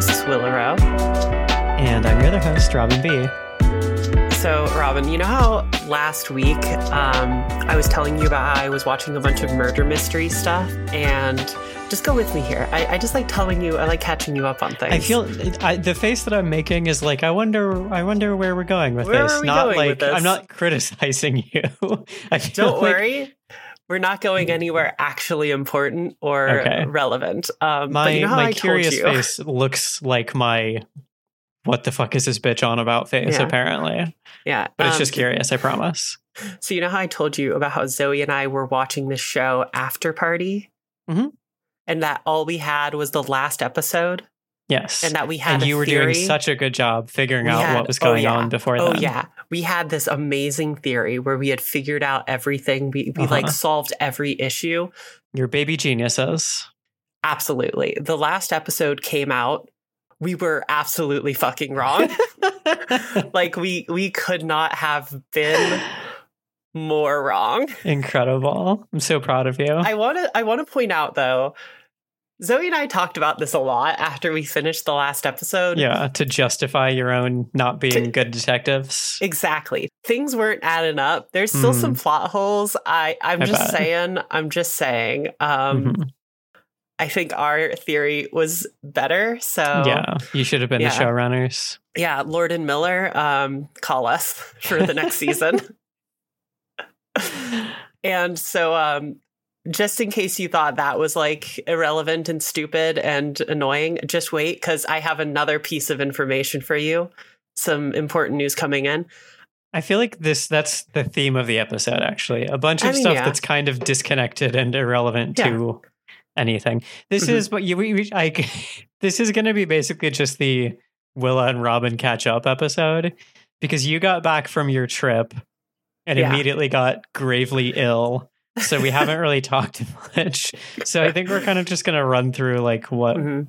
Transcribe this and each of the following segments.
35. I'm one of your hosts, Willa Rowe. And I'm your other host, Robin B. So, Robin, you know how last week um, I was telling you about how I was watching a bunch of murder mystery stuff? And just go with me here. I, I just like telling you, I like catching you up on things. I feel I, the face that I'm making is like, I wonder, I wonder where we're going with Where this. not like this? I'm not criticizing you. I Don't like worry. We're not going anywhere actually important or Okay. relevant. Um, My but you know how my I curious face looks like my what the fuck is this bitch on about face Yeah. apparently. Yeah. But it's um, just curious, I promise. So you know how I told you about how Zoe and I were watching this show After Party? Mhm. And that all we had was the last episode? Yes. And that we had and you were doing such a good job figuring We out had- what was oh, going yeah. on before Oh then. Oh yeah, we had this amazing theory where we had figured out everything. We we like Uh-huh. solved every issue. Your baby geniuses. Absolutely. The last episode came out. We were absolutely fucking wrong. like we we could not have been more wrong. Incredible. I'm so proud of you. I want to I want to point out though, Zoe and I talked about this a lot after we finished the last episode. yeah, to justify your own not being To- good detectives. Exactly. Things weren't adding up. There's still Mhm. some plot holes. I I'm I just bet. saying, I'm just saying. Um Mhm. I think our theory was better. So yeah, you should have been yeah. the showrunners. yeah, Lord and Miller, um, call us for the next season. and so um just in case you thought that was like irrelevant and stupid and annoying, just wait because I have another piece of information for you. Some important news coming in. I feel like this that's the theme of the episode actually. A bunch I of mean, stuff yeah. that's kind of disconnected and irrelevant Yeah. to anything. This Mhm. is what you we, we I this is going to be basically just the Willa and Robin catch up episode because you got back from your trip and Yeah. immediately got gravely ill. So we haven't really talked much. So I think we're kind of just going to run through like what Mhm.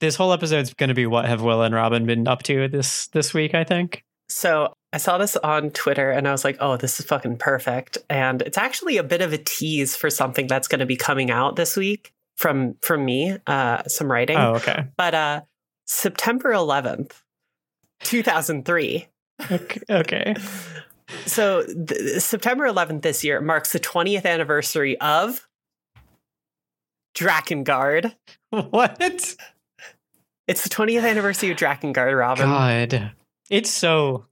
this whole episode's going to be what have Willa and Robin been up to this this week, I think. So I saw this on Twitter and I was like, oh, this is fucking perfect. And it's actually a bit of a tease for something that's going to be coming out this week from from me, uh, some writing. Oh, okay. But uh, September 11th, 2003. Okay. okay. So th- September 11th this year marks the 20th anniversary of Drakengard. What? It's the 20th anniversary of Drakengard, Robin. God, it's so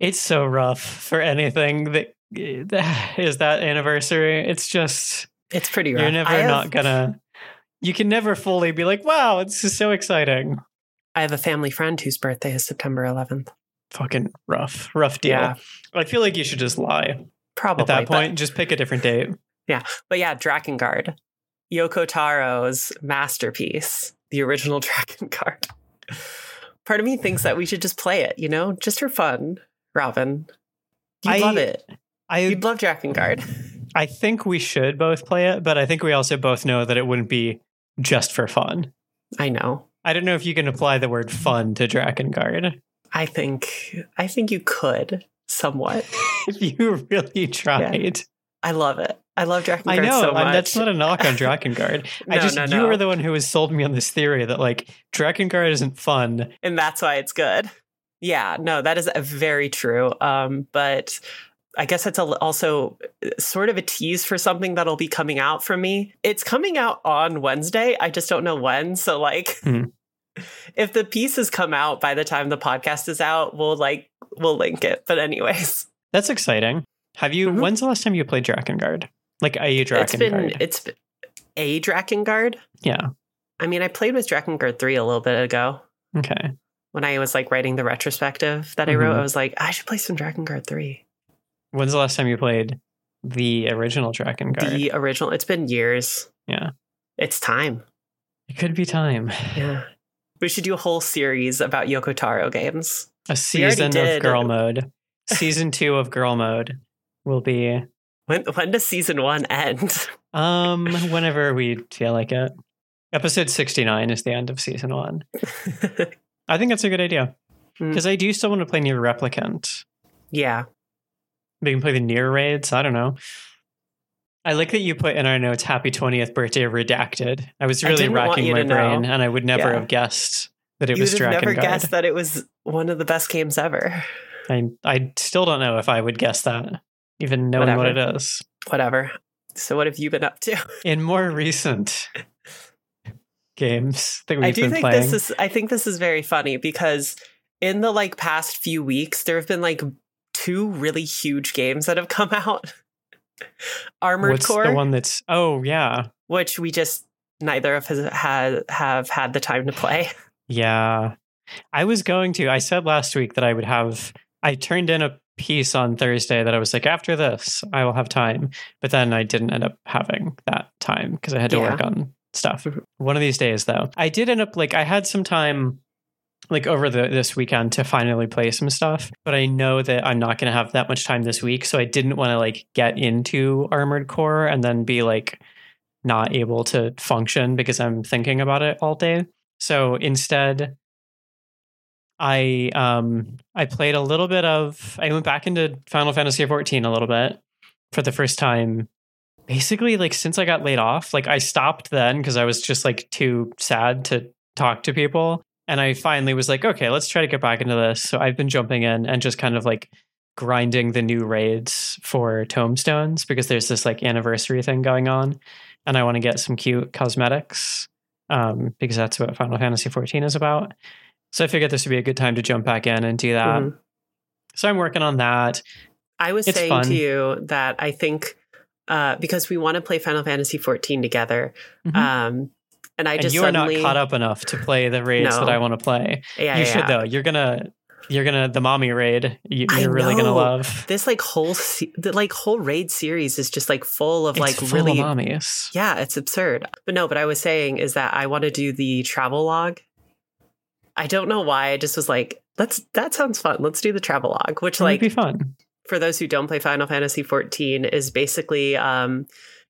it's so rough for anything that is that anniversary. It's just It's pretty rough. you're never have, not gonna. You can never fully be like, "Wow, it's just so exciting." I have a family friend whose birthday is September 11th. Fucking rough, rough deal. Yeah. I feel like you should just lie Probably. at that but- point. just pick a different date. Yeah. But yeah, Drakengard. Yoko Taro's masterpiece, the original Drakengard. Part of me thinks that we should just play it, you know, just for fun, Robin. You'd I- love it. I You'd love Drakengard. I think we should both play it, but I think we also both know that it wouldn't be just for fun. I know. I don't know if you can apply the word fun to Drakengard. I think I think you could somewhat. if you really tried. I love it. I love Drakengard I know, so that's not a knock on Drakengard. I just no, you no. were the one who has sold me on this theory that like Drakengard isn't fun. and that's why it's good. Yeah, no, that is very true. Um, but I guess it's a, also uh, sort of a tease for something that'll be coming out from me. It's coming out on Wednesday. I just don't know when. So, like, Hmm. If the piece has come out by the time the podcast is out, we'll like we'll link it. But anyways, That's exciting. Have you? Mhm. When's the last time you played Drakengard? Like a Drakengard? it's been it's been a Drakengard. yeah. I mean, I played with Drakengard three a little bit ago. Okay. When I was like writing the retrospective that I wrote, Mhm. I was like, I should play some Drakengard 3. When's the last time you played the original Drakengard? The original. It's been years. Yeah. It's time. It could be time. Yeah. We should do a whole series about Yoko Taro games. A season of. Girl Mode. Season two of Girl Mode will be When when does season one end? um whenever we feel like it. Episode sixty nine is the end of season one. I think that's a good idea. Hmm. Because I do still want to play NieR Replicant. yeah. We can play the NieR raids. I don't know. I like that you put in our notes "Happy 20th birthday redacted." I was really didn't racking my to know. brain, and I would never Yeah. have guessed that it you was would have never Drakengard. guessed that it was one of the best games ever. I I still don't know if I would guess that, even knowing what it is. Whatever. So what have you been up to? In more recent games that we've I do been think playing, this is I think this is very funny because in the like past few weeks there have been like two really huge games that have come out. Armored what's Core, the one that's? Oh yeah, which we just neither of us had have had the time to play. yeah. I was going to. I said last week that I would have. I turned in a piece on Thursday that I was like, after this, I will have time. But then I didn't end up having that time because I had to Yeah. work on stuff. One of these days, though, I did end up like I had some time like over the this weekend to finally play some stuff but i know that i'm not going to have that much time this week so i didn't want to like get into armored core and then be like not able to function because i'm thinking about it all day. So instead i um i played a little bit of i went back into final fantasy 14 a little bit for the first time basically like since i got laid off like i stopped then because i was just like too sad to talk to people and I finally was like, okay, let's try to get back into this. So I've been jumping in and just kind of like grinding the new raids for tombstones because there's this like anniversary thing going on, and I want to get some cute cosmetics um, because that's what Final Fantasy 14 is about. So I figured this would be a good time to jump back in and do that. Mhm. So I'm working on that. I was It's saying fun. to you that I think uh, because we want to play Final Fantasy 14 together, Mhm. um, and I and just you are not caught up enough to play the raids No. that I want to play. Yeah, you yeah, should yeah. though. You're gonna, you're gonna the mommy raid. You, you're really gonna love. This like whole se- the like whole raid series is just like full of It's like full really of mommies. yeah, it's absurd. But no, but I was saying is that I want to do the travel log. I don't know why. I just was like, let's that sounds fun. Let's do the travel log, which It would like be fun. for those who don't play Final Fantasy 14 is basically um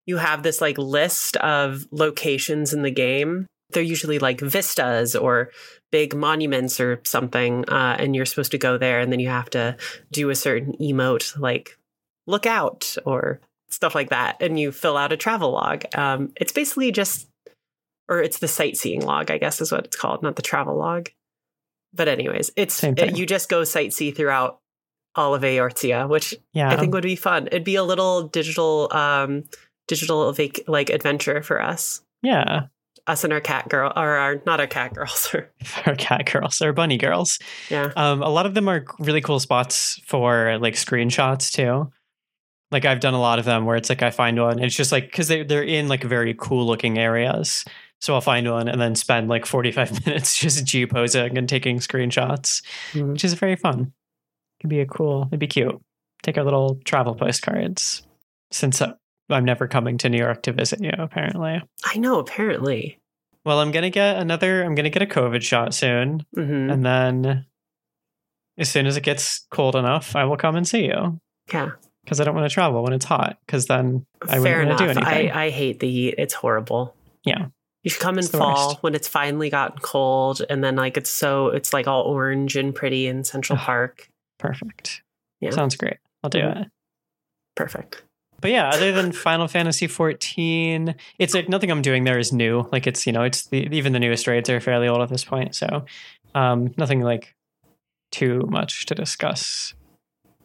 you have this like list of locations in the game. They're usually like vistas or big monuments or something uh, and you're supposed to go there and then you have to do a certain emote like look out or stuff like that and you fill out a travel log. Um it's basically just or it's the sightseeing log, I guess is what it's called, not the travel log. But anyways, it's thing. you just go sightsee throughout all of Eorzea, which Yeah, I think would be fun. It'd be a little digital, um, digital vac- like adventure for us, yeah. us and our cat girl, or our not our cat girls. or- Or cat girls or bunny girls. yeah, Um, a lot of them are really cool spots for like screenshots too. Like I've done a lot of them where it's like I find one. It's just like because they they're in like very cool looking areas. So I'll find one and then spend like forty five minutes just g posing and taking screenshots, Mhm. which is very fun. It Could be a cool. It'd be cute. Take our little travel postcards. Since uh, I'm never coming to New York to visit you, apparently. I know. Apparently, Well, I'm gonna get another. I'm gonna get a COVID shot soon, hmm and then as soon as it gets cold enough, I will come and see you yeah. because I don't want to travel when it's hot. Because then I Fair wouldn't want to do anything. I hate the heat. It's horrible. Yeah. You should come in fall worst. when it's finally gotten cold, and then like it's so it's like all orange and pretty in Central. Park. Perfect. Yeah. Sounds great. I'll do Mhm. it. Perfect. But yeah, other than Final Fantasy 14, it's like nothing I'm doing there is new. Like it's you know it's the even the newest raids are fairly old at this point, so um, nothing like too much to discuss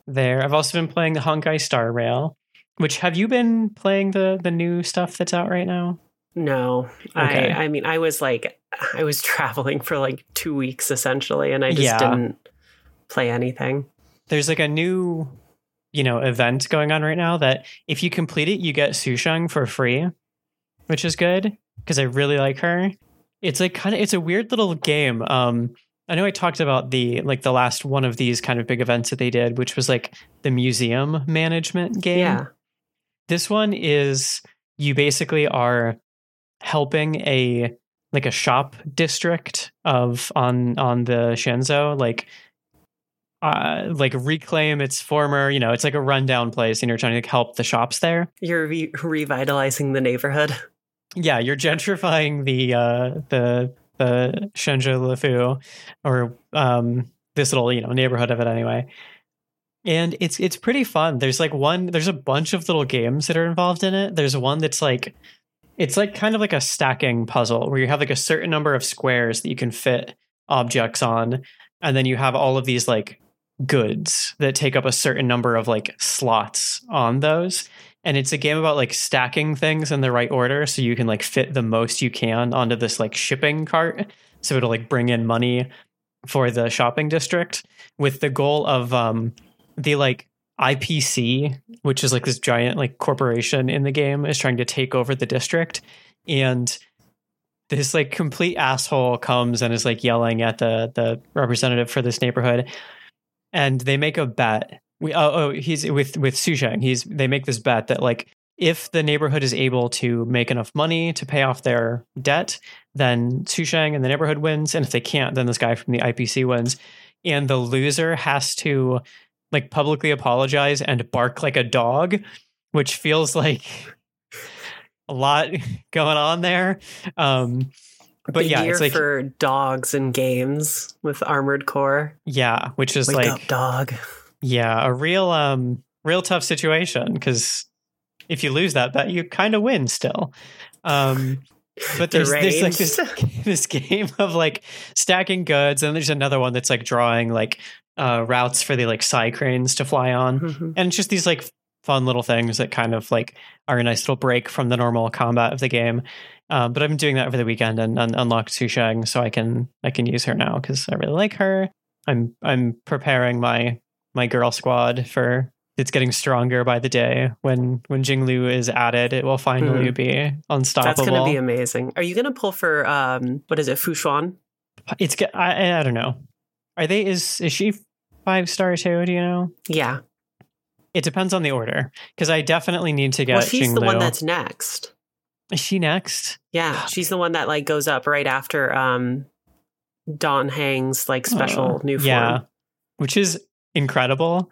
there. I've also been playing the Honkai Star Rail. Which have you been playing the the new stuff that's out right now? No, Okay. I I mean I was like I was traveling for like two weeks essentially, and I just Yeah. didn't play anything. there's like a new you know event going on right now that if you complete it you get Sushang for free which is good because I really like her. It's like kind of it's a weird little game. Um I know I talked about the like the last one of these kind of big events that they did which was like the museum management game. Yeah. this one is you basically are helping a like a shop district of on on the Xianzhou like uh like reclaim its former you know it's like a rundown place and you're trying to like, help the shops there You're re- revitalizing the neighborhood. yeah you're gentrifying the uh the the Xianzhou Luofu or um this little you know neighborhood of it anyway and it's it's pretty fun. There's like one there's a bunch of little games that are involved in it. There's one that's like it's like kind of like a stacking puzzle where you have like a certain number of squares that you can fit objects on and then you have all of these like goods that take up a certain number of like slots on those. And it's a game about like stacking things in the right order so you can like fit the most you can onto this like shipping cart. So it'll like bring in money for the shopping district with the goal of um the like IPC which is like this giant like corporation in the game is trying to take over the district. And this like complete asshole comes and is like yelling at the the representative for this neighborhood and they make a bet we oh, oh he's with with Sushang. He's they make this bet that like if the neighborhood is able to make enough money to pay off their debt, then Sushang and the neighborhood wins. And if they can't, then this guy from the IPC wins. And the loser has to like publicly apologize and bark like a dog, which feels like a lot going on there. Um, but yeah, year it's like for dogs and games with Armored Core. yeah, which is Wake like up, dog. Yeah, a real um real tough situation because if you lose that bet, you kind of win still. Um but there's, there's like this this game of like stacking goods, and there's another one that's like drawing like uh routes for the like side cranes to fly on. Mhm. And it's just these like fun little things that kind of like are a nice little break from the normal combat of the game. Um, but I've been doing that over the weekend and un- unlocked Sushang, so I can I can use her now because I really like her. I'm I'm preparing my my girl squad for it's getting stronger by the day. When when Jingliu is added, it will finally Hmm. be unstoppable. That's going to be amazing. Are you going to pull for um what is it, Fu Xuan? it's I, I don't know. Are they is is she five star too? Do you know? Yeah. It depends on the order because I definitely need to get. well, she's the one that's next. Is she next? Yeah, she's the one that like goes up right after um Dan Heng's like special Uh, new form. Yeah, which is incredible.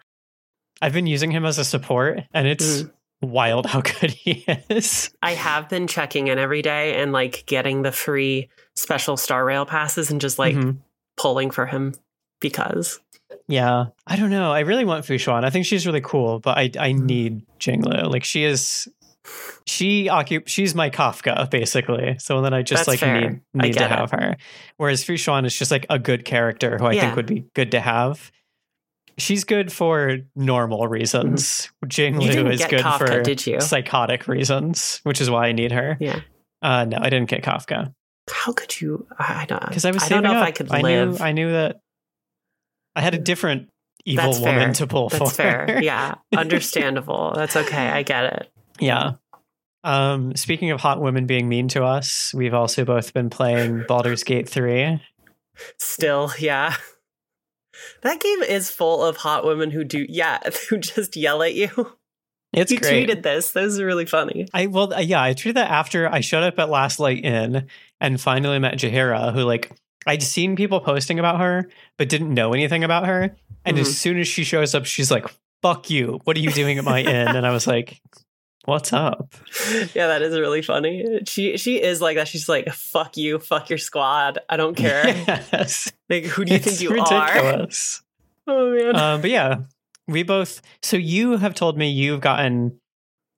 I've been using him as a support, and it's Mhm. wild how good he is. I have been checking in every day and like getting the free special star rail passes and just like Mhm. pulling for him because Yeah, I don't know. I really want Fu Xuan. I think she's really cool, but I I need Jingliu. Like she is, she occup she's my Kafka basically. So then I just That's like fair. need need to get it. have her. Whereas Fu Xuan is just like a good character who I Yeah. think would be good to have. She's good for normal reasons. you Jingliu is good Kafka, for did you? psychotic reasons, which is why I need her. Yeah. Uh, no, I didn't get Kafka How could you? I I don't know because I was I don't know up. if I could I live. knew I knew that I had a different evil That's woman fair. to pull for. That's for. fair. Yeah, understandable. That's okay. I get it. Yeah. Um, speaking of hot women being mean to us, we've also both been playing Baldur's Gate 3. Still, yeah. That game is full of hot women who do, yeah, who just yell at you. It's you great. tweeted this. Those are really funny. I well, uh, yeah, I tweeted that after I showed up at Last Light Inn and finally met Jaheira, who like I'd seen people posting about her, but didn't know anything about her. And Mhm. as soon as she shows up, she's like, "Fuck you! What are you doing at my inn?" And I was like, "What's up?" Yeah, that is really funny. She she is like that. She's like, "Fuck you, fuck your squad. I don't care. Yes, Like, who do you it's think you are?" ridiculous. Oh man. um, but yeah, we both. So you have told me you've gotten.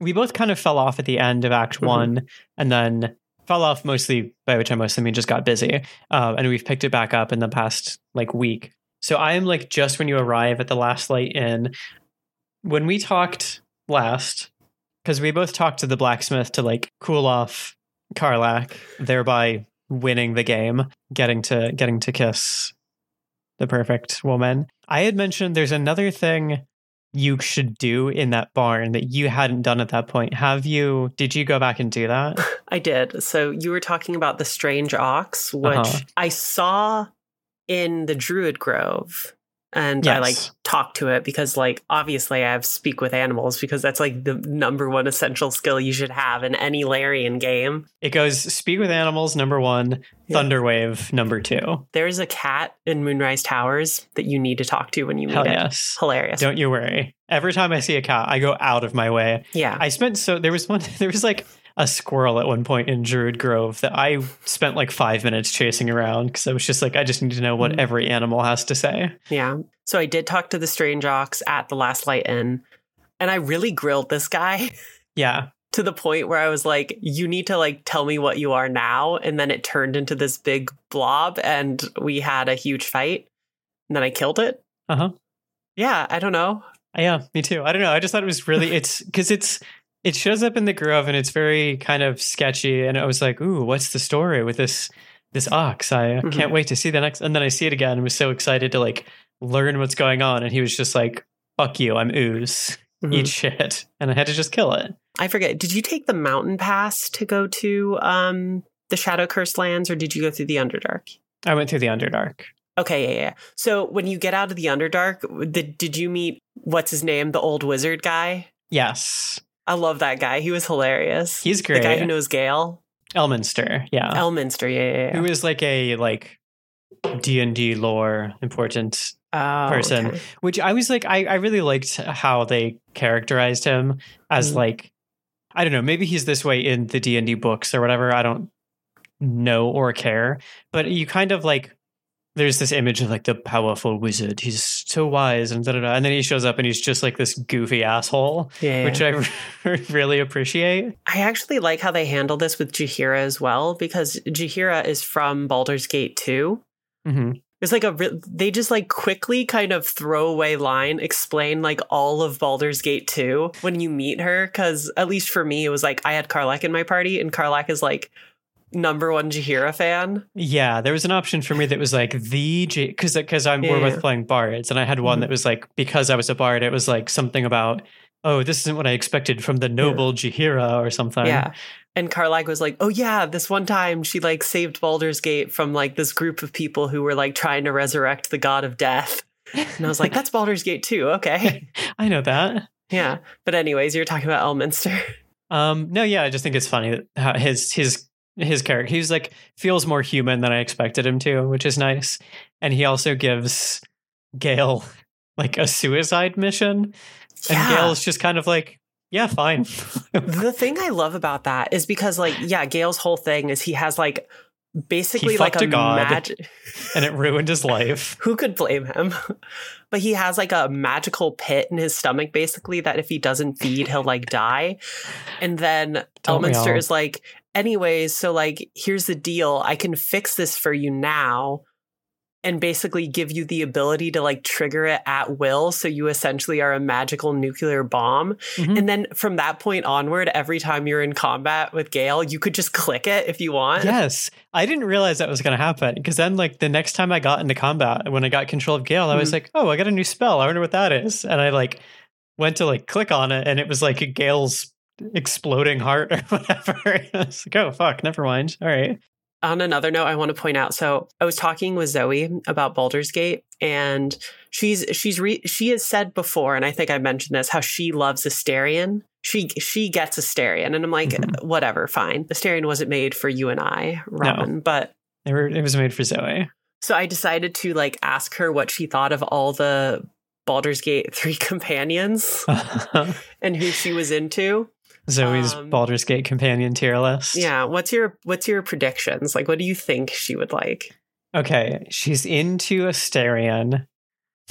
We both kind of fell off at the end of Act Mhm. One, and then fell off mostly. By which I mostly mean just got busy, uh, and we've picked it back up in the past like week. So I am like just when you arrive at the last light inn. When we talked last, because we both talked to the blacksmith to like cool off Karlach, thereby winning the game, getting to getting to kiss the perfect woman. I had mentioned there's another thing you should do in that barn that you hadn't done at that point. Have you? Did you go back and do that? I did. So you were talking about the strange ox, which Uh-huh. I saw in the Druid Grove. And I like talk to it because like obviously I have speak with animals because that's like the number one essential skill you should have in any Larian game. It goes speak with animals number one, Yeah. Thunderwave number two. There's a cat in Moonrise Towers that you need to talk to when you meet Hell it. yes. Hilarious. Don't you worry. Every time I see a cat, I go out of my way. yeah. I spent so there was one there was like a squirrel at one point in Druid Grove that I spent like five minutes chasing around because I was just like, I just need to know what Mhm. every animal has to say. Yeah. So I did talk to the Strange Ox at the Last Light Inn, and I really grilled this guy Yeah. to the point where I was like, you need to like tell me what you are now. And then it turned into this big blob, and we had a huge fight. And then I killed it. Uh huh. Yeah, I don't know. Yeah, me too. I don't know. I just thought it was really it's because it's it shows up in the grove and it's very kind of sketchy. And I was like, ooh, what's the story with this this ox? I Mhm. can't wait to see the next. And then I see it again and was so excited to like learn what's going on. And he was just like, "Fuck you, I'm ooze, Mhm. eat shit," and I had to just kill it. I forget. Did you take the mountain pass to go to um the Shadow Cursed lands, or did you go through the Underdark? I went through the Underdark. Okay, yeah, yeah. So when you get out of the Underdark, did, did you meet what's his name, the old wizard guy? Yes, I love that guy. He was hilarious. he's great. the guy who knows Gale. Elminster, yeah, Elminster, yeah, yeah, yeah. who is like a like D and D lore important Oh, person. okay. which I was like, I, I really liked how they characterized him as Mhm. like, I don't know, maybe he's this way in the D and D books or whatever. I don't know or care, but you kind of like, there's this image of like the powerful wizard. He's so wise and da da da, and then he shows up and he's just like this goofy asshole, Yeah, which I really appreciate. I actually like how they handle this with Jaheira as well because Jaheira is from Baldur's Gate 2. hmm It's like a they just like quickly kind of throwaway line explain like all of Baldur's Gate 2 when you meet her cuz at least for me it was like I had Karlach in my party and Karlach is like number 1 Jaheira fan. Yeah, there was an option for me that was like the because because I'm we're Yeah. both playing bards, and I had one Mhm. that was like because I was a bard, it was like something about oh this isn't what I expected from the noble Jaheira or something. Yeah. And Karlach was like, "Oh yeah, this one time she like saved Baldur's Gate from like this group of people who were like trying to resurrect the god of death." And I was like, "That's Baldur's Gate too. Okay." I know that. Yeah. But anyways, you're talking about Elminster. Um, no, yeah, I just think it's funny that how his his his character he's like feels more human than I expected him to, which is nice. And he also gives Gale like a suicide mission, and Yeah. Gale's just kind of like, yeah, fine. the thing I love about that is because like yeah, Gale's whole thing is he has like basically like a a god. magic and it ruined his life. who could blame him? but he has like a magical pit in his stomach basically that if he doesn't feed he'll like die. And then Elminster is like, anyways, so like here's the deal. I can fix this for you now and basically give you the ability to like trigger it at will. So you essentially are a magical nuclear bomb. Mhm. And then from that point onward, every time you're in combat with Gale, you could just click it if you want. Yes, I didn't realize that was going to happen because then, like the next time I got into combat, when I got control of Gale, I was Mhm. like, "Oh, I got a new spell. I wonder what that is." And I like went to like click on it, and it was like a Gale's exploding heart or whatever. I was like, "Oh fuck, never mind." All right. on another note, I want to point out. So I was talking with Zoe about Baldur's Gate, and she's she's re- she has said before, and I think I mentioned this, how she loves Astarion. She she gets Astarion, and I'm like, Mhm. whatever, fine. Astarion wasn't made for you and I, Robin. But They were, it was made for Zoe. so I decided to like ask her what she thought of all the Baldur's Gate three companions and who she was into. Zoe's Um, Baldur's Gate companion tier list. Yeah, what's your what's your predictions? Like, what do you think she would like? Okay, she's into Astarion.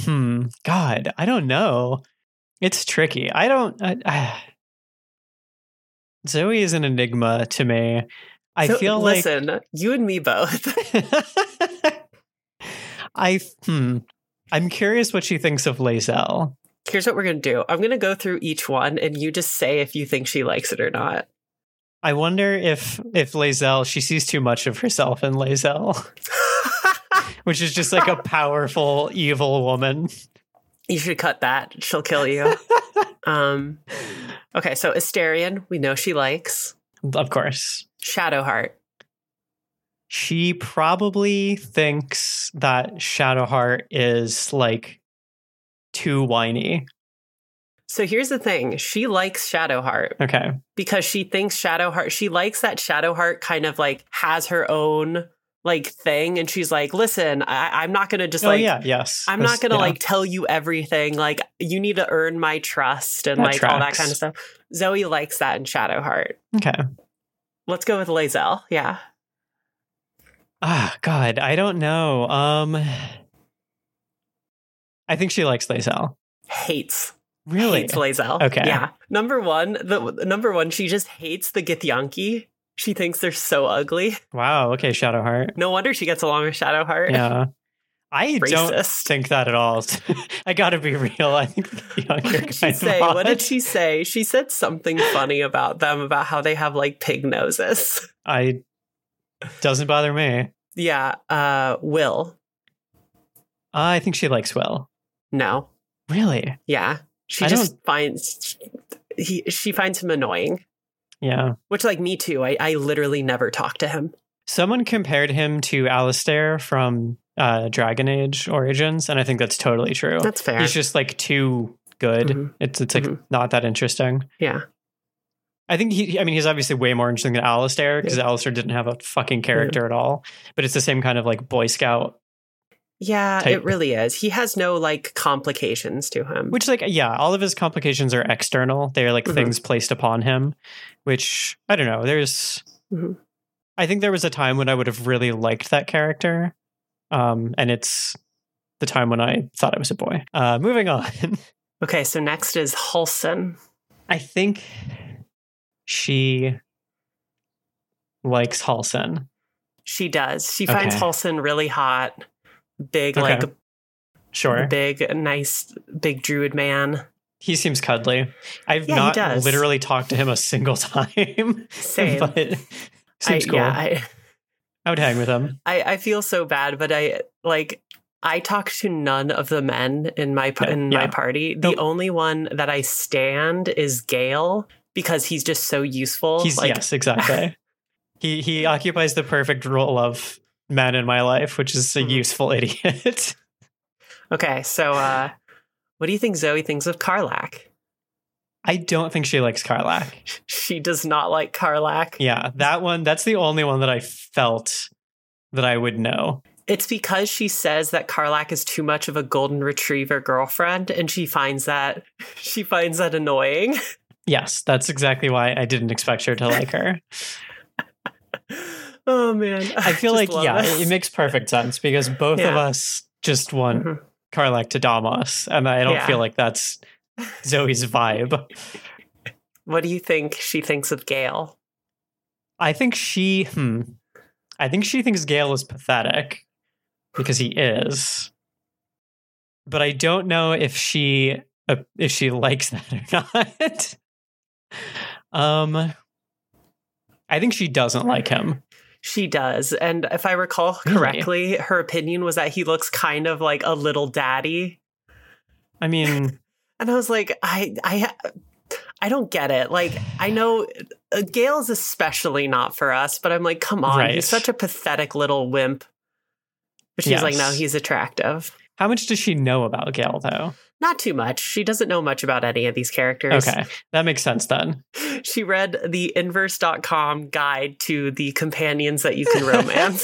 Hmm. God, I don't know. It's tricky. I don't. I, I, Zoe is an enigma to me. I So, feel like listen, you and me both. I hmm. I'm curious what she thinks of Lae'zel. Here's what we're going to do. I'm going to go through each one and you just say if you think she likes it or not. I wonder if if Lae'zel she sees too much of herself in Lae'zel, which is just like a powerful evil woman. you should cut that. She'll kill you. um, okay, so Astarion, we know she likes. Of course. Shadowheart. She probably thinks that Shadowheart is like too whiny. So here's the thing. She likes Shadowheart Okay. because she thinks Shadowheart, she likes that Shadowheart kind of like has her own like thing. And she's like, listen, I, I'm not going to just oh like, yeah, yes. I'm not gonna yeah. like tell you everything. Like you need to earn my trust and That like all that kind of stuff. Zoe likes that in Shadowheart. Okay. Let's go with Lae'zel. Yeah. Ah, God, I don't know. Um, I think she likes Lae'zel. Hates. Really? Hates Lae'zel. Okay. Yeah. Number one, the number one, she just hates the Githyanki. She thinks they're so ugly. Wow. Okay, Shadowheart. No wonder she gets along with Shadowheart. Yeah. I don't Racist. think that at all. I gotta be real. I think What did she say? of What did she say? She said something funny about them, about how they have like pig noses. I doesn't bother me. Yeah. Uh, Wyll. I think she likes Wyll. No. Really? Yeah. She I just finds he she finds him annoying. Yeah. Which like me too. I, I literally never talk to him. Someone compared him to Alistair from uh, Dragon Age Origins, and I think that's totally true. That's fair. He's just like too good. Mhm. It's it's like Mhm. not that interesting. Yeah. I think he. I mean, he's obviously way more interesting than Alistair because Alistair didn't have a fucking character at all. But it's the same kind of like Boy Scout, Yeah, type. it really is. He has no like complications to him. which like yeah, all of his complications are external. They're like Mhm. things placed upon him, which I don't know. There's. Mhm. I think there was a time when I would have really liked that character, um, and it's the time when I thought I was a boy. Uh, moving on. okay, so next is Halsin. I think she likes Halsin. She does. She finds Okay. Halsin really hot. Big, Okay. like Sure. big, nice, big druid man. He seems cuddly. I've Yeah, not literally talked to him a single time. Same. but I, seems cool. Yeah, I, I would hang with him. I, I feel so bad, but I like I talk to none of the men in my pa- Yeah, in my party. The Nope. only one that I stand is Gale because he's just so useful. He's like, yes, exactly. he he occupies the perfect role of man in my life, which is a Mhm. useful idiot. Okay, so uh, what do you think Zoe thinks of Karlach? I don't think she likes Karlach. She does not like Karlach. Yeah, that one. That's the only one that I felt that I would know. It's because she says that Karlach is too much of a golden retriever girlfriend, and she finds that she finds that annoying. Yes, that's exactly why I didn't expect her to like her. Oh man, I feel like yeah, this. it, makes perfect sense because both of us just want Mhm. Karlach to dom us, and I don't Yeah. feel like that's Zoe's vibe. What do you think she thinks of Gale? I think she, hmm, I think she thinks Gale is pathetic because he is, but I don't know if she uh, if she likes that or not. um, I think she doesn't like him. She does, and if I recall Really? correctly, her opinion was that he looks kind of like a little daddy. I mean, And I was like, I, I, I don't get it. Like, I know uh, Gale's especially not for us, but I'm like, come on, Right. he's such a pathetic little wimp. But she's like, no, he's attractive. how much does she know about Gale, though? Not too much. She doesn't know much about any of these characters. Okay, that makes sense then. She read the inverse.com guide to the companions that you can romance.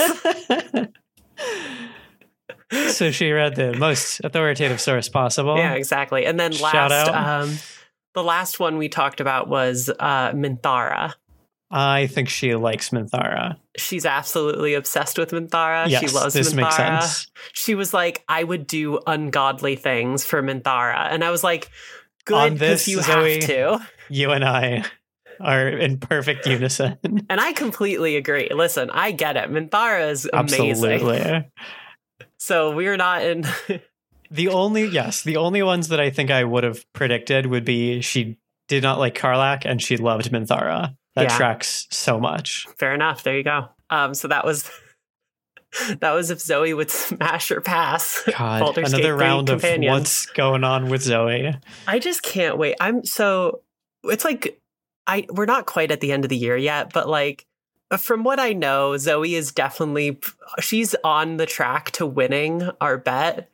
so she read the most authoritative source possible. yeah, exactly. And then last, um, the last one we talked about was uh, Minthara. I think she likes Minthara. She's absolutely obsessed with Minthara. yes, she loves this Minthara. makes sense. She was like, I would do ungodly things for Minthara. And I was like, good, because you Zoe- have to. You and I are in perfect unison. And I completely agree. Listen, I get it. Minthara is amazing. Absolutely. So we're not in. The only yes, the only ones that I think I would have predicted would be she did not like Karlach and she loved Minthara. That Yeah. tracks so much. Fair enough. There you go. Um, so that was. That was if Zoe would smash or pass. God, Baldur's another 3 round of companions. what's going on with Zoe. I just can't wait. I'm so it's like I we're not quite at the end of the year yet, but like from what I know, Zoe is definitely she's on the track to winning our bet.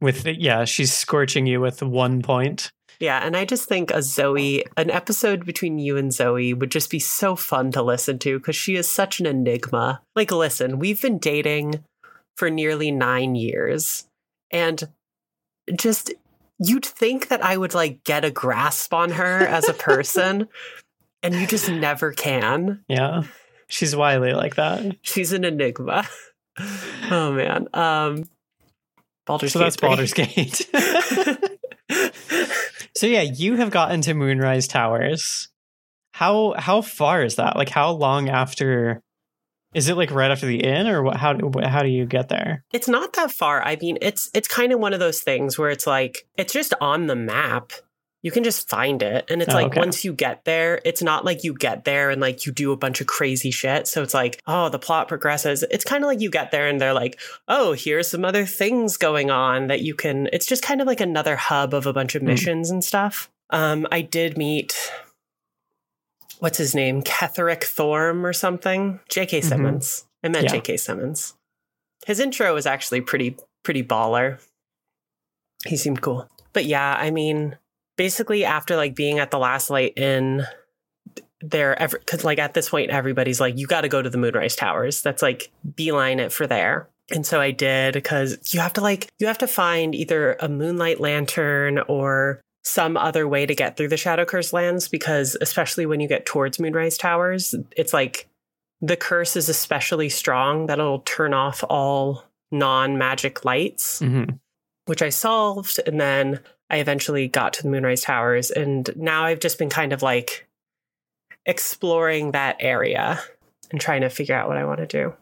With yeah, she's scorching you with one point. Yeah, and I just think a Zoe, an episode between you and Zoe would just be so fun to listen to because she is such an enigma. Like, listen, we've been dating for nearly nine years, and just you'd think that I would like get a grasp on her as a person, and you just never can. Yeah. She's wily like that. She's an enigma. oh man. Um Baldur's so Gate that's 3. Baldur's Gate. so yeah, you have gotten to Moonrise Towers. How how far is that? Like how long after? Is it like right after the inn, or what? How how do you get there? It's not that far. I mean, it's it's kind of one of those things where it's like it's just on the map. You can just find it. And it's Oh, like okay. once you get there, it's not like you get there and like you do a bunch of crazy shit. So it's like, oh, the plot progresses. It's kind of like you get there and they're like, oh, here's some other things going on that you can. It's just kind of like another hub of a bunch of Hmm. missions and stuff. Um, I did meet what's his name? Ketherick Thorm or something? J.K. Mhm. Simmons. I meant Yeah. J.K. Simmons. His intro was actually pretty pretty baller. He seemed cool. But yeah, I mean, basically after like being at the last light in there ever because like at this point everybody's like you got to go to the moonrise towers. That's like beeline it for there. And so i did because you have to like you have to find either a moonlight lantern or some other way to get through the shadow curse lands because especially when you get towards moonrise towers it's like the curse is especially strong that it'll turn off all non-magic lights hmm which I solved. And then I eventually got to the Moonrise Towers. And now I've just been kind of like exploring that area and trying to figure out what I want to do.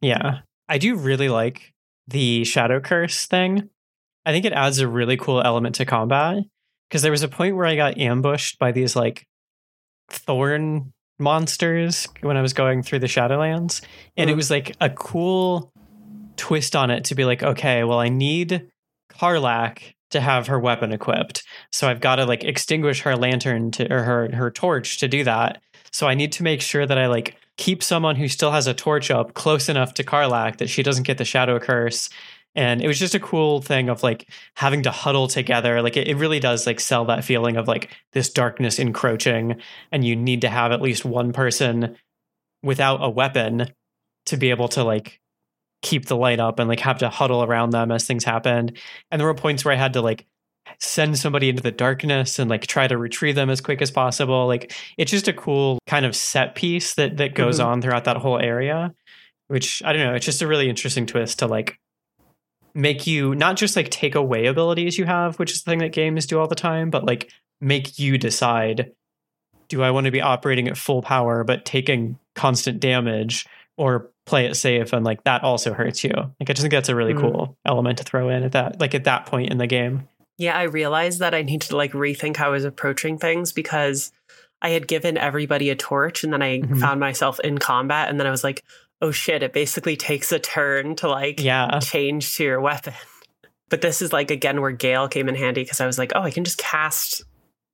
Yeah, I do really like the Shadow Curse thing. I think it adds a really cool element to combat because there was a point where I got ambushed by these like thorn monsters when I was going through the Shadowlands, and it Mhm. was like a cool twist on it to be like, okay, well, I need Karlach to have her weapon equipped, so I've got to like extinguish her lantern to or her her torch to do that. So I need to make sure that I like keep someone who still has a torch up close enough to Karlach that she doesn't get the shadow curse. And it was just a cool thing of like having to huddle together. Like it, it really does like sell that feeling of like this darkness encroaching, and you need to have at least one person without a weapon to be able to like keep the light up and like have to huddle around them as things happened. And there were points where I had to like send somebody into the darkness and like try to retrieve them as quick as possible. Like it's just a cool kind of set piece that that goes Mhm. on throughout that whole area, which I don't know, it's just a really interesting twist to like make you not just like take away abilities you have, which is the thing that games do all the time, but like make you decide do I want to be operating at full power but taking constant damage or play it safe and like that also hurts you. Like I just think that's a really Mhm. cool element to throw in at that like at that point in the game. Yeah, I realized that I need to like rethink how I was approaching things because I had given everybody a torch and then I Mhm. found myself in combat and then I was like, oh shit, it basically takes a turn to like Yeah. change to your weapon. But this is like again where Gale came in handy because I was like, oh, I can just cast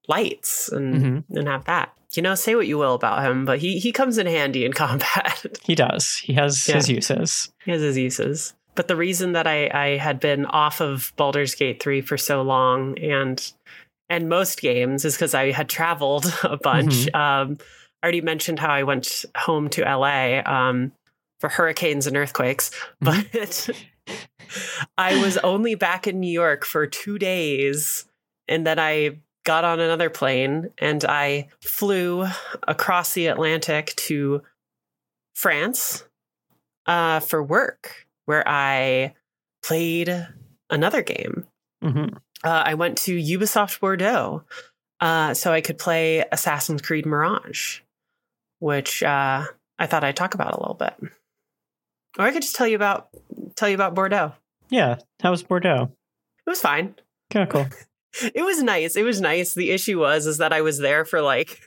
lights and Mhm. and have that. You know, say what you will about him, but he he comes in handy in combat. He does. He has Yeah. his uses. he has his uses. But the reason that I I had been off of Baldur's Gate 3 for so long and and most games is because I had traveled a bunch. Um I already mentioned how I went home to LA um for hurricanes and earthquakes, but I was only back in New York for two days, and then I got on another plane and I flew across the Atlantic to France uh, for work, where I played another game. hmm Uh, I went to Ubisoft Bordeaux uh, so I could play Assassin's Creed Mirage, which uh, I thought I'd talk about a little bit. Or I could just tell you about tell you about Bordeaux. Yeah. How was Bordeaux? It was fine. Kind of cool. It was nice. It was nice. The issue was is that I was there for like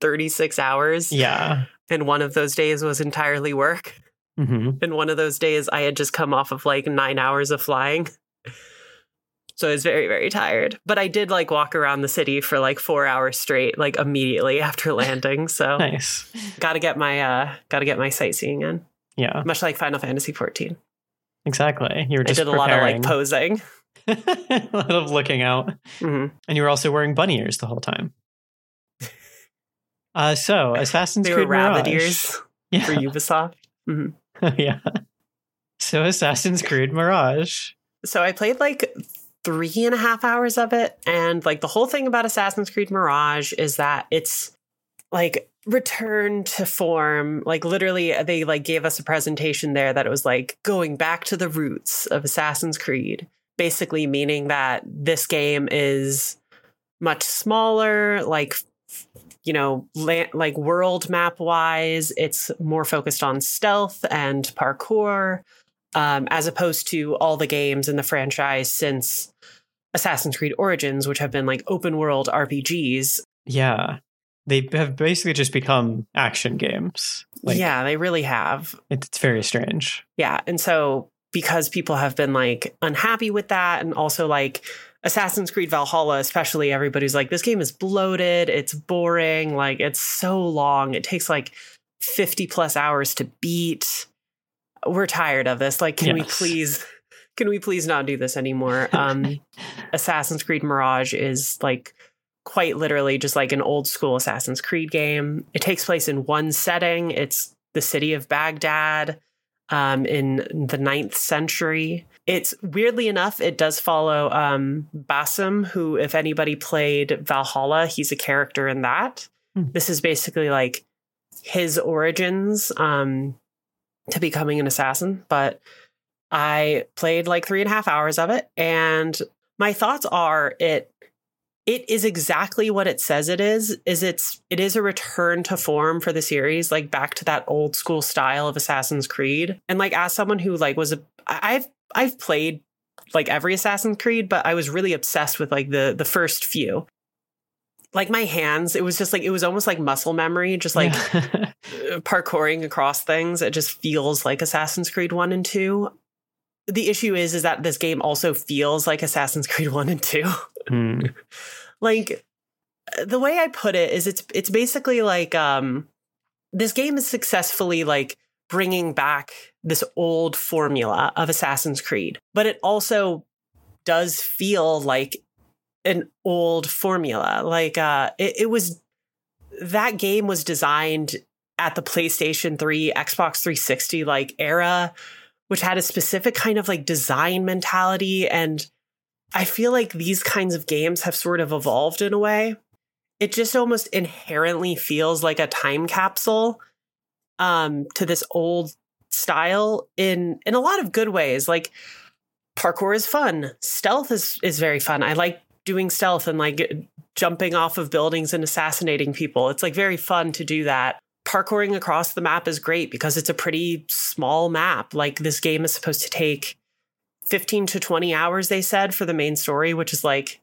36 hours. Yeah. And one of those days was entirely work. hmm And one of those days I had just come off of like nine hours of flying. So I was very, very tired. But I did like walk around the city for like four hours straight, like immediately after landing. So Nice. gotta get my uh gotta get my sightseeing in. Yeah. Much like Final Fantasy 14. Exactly. You were I just did a lot of like posing. of looking out. hmm And you were also wearing bunny ears the whole time. Uh, so Assassin's They Creed were rabbit Mirage. ears Yeah. for Ubisoft. hmm yeah. So Assassin's Creed Mirage. So I played like three and a half hours of it. And like the whole thing about Assassin's Creed Mirage is that it's like return to form. Like literally they like gave us a presentation there that it was like going back to the roots of Assassin's Creed, basically meaning that this game is much smaller, like you know, like world map wise, it's more focused on stealth and parkour, um, as opposed to all the games in the franchise since Assassin's Creed Origins, which have been like open world RPGs. Yeah. They have basically just become action games. Like, yeah, they really have. It's very strange. Yeah. And so because people have been like unhappy with that and also like Assassin's Creed Valhalla, especially everybody's like, this game is bloated, it's boring, like it's so long. It takes like 50 plus hours to beat. We're tired of this. Like, can yes. we please can we please not do this anymore? Um Assassin's Creed Mirage is like quite literally just like an old school Assassin's Creed game. It takes place in one setting. It's the city of Baghdad um, in the ninth century. It's weirdly enough, it does follow um, Basim, who, if anybody played Valhalla, he's a character in that. Hmm. This is basically like his origins um, to becoming an assassin. But I played like three and a half hours of it, and my thoughts are it it is exactly what it says it is is it's it is a return to form for the series like back to that old school style of assassin's creed. And like as someone who like was a i've i've played like every assassin's creed but i was really obsessed with like the the first few. Like my hands it was just like it was almost like muscle memory just like uh, parkouring across things. It just feels like assassin's creed 1 and 2 the issue is is that this game also feels like assassin's creed 1 and 2 Mm. like the way I put it is it's it's basically like um this game is successfully like bringing back this old formula of Assassin's Creed, but it also does feel like an old formula. Like uh it, it was that game was designed at the PlayStation 3, Xbox 360 like era, which had a specific kind of like design mentality and I feel like these kinds of games have sort of evolved in a way. It just almost inherently feels like a time capsule um, to this old style in in a lot of good ways. Like parkour is fun, stealth is is very fun. I like doing stealth and like jumping off of buildings and assassinating people. It's like very fun to do that. Parkouring across the map is great because it's a pretty small map. Like this game is supposed to take 15 to 20 hours, they said, for the main story, which is like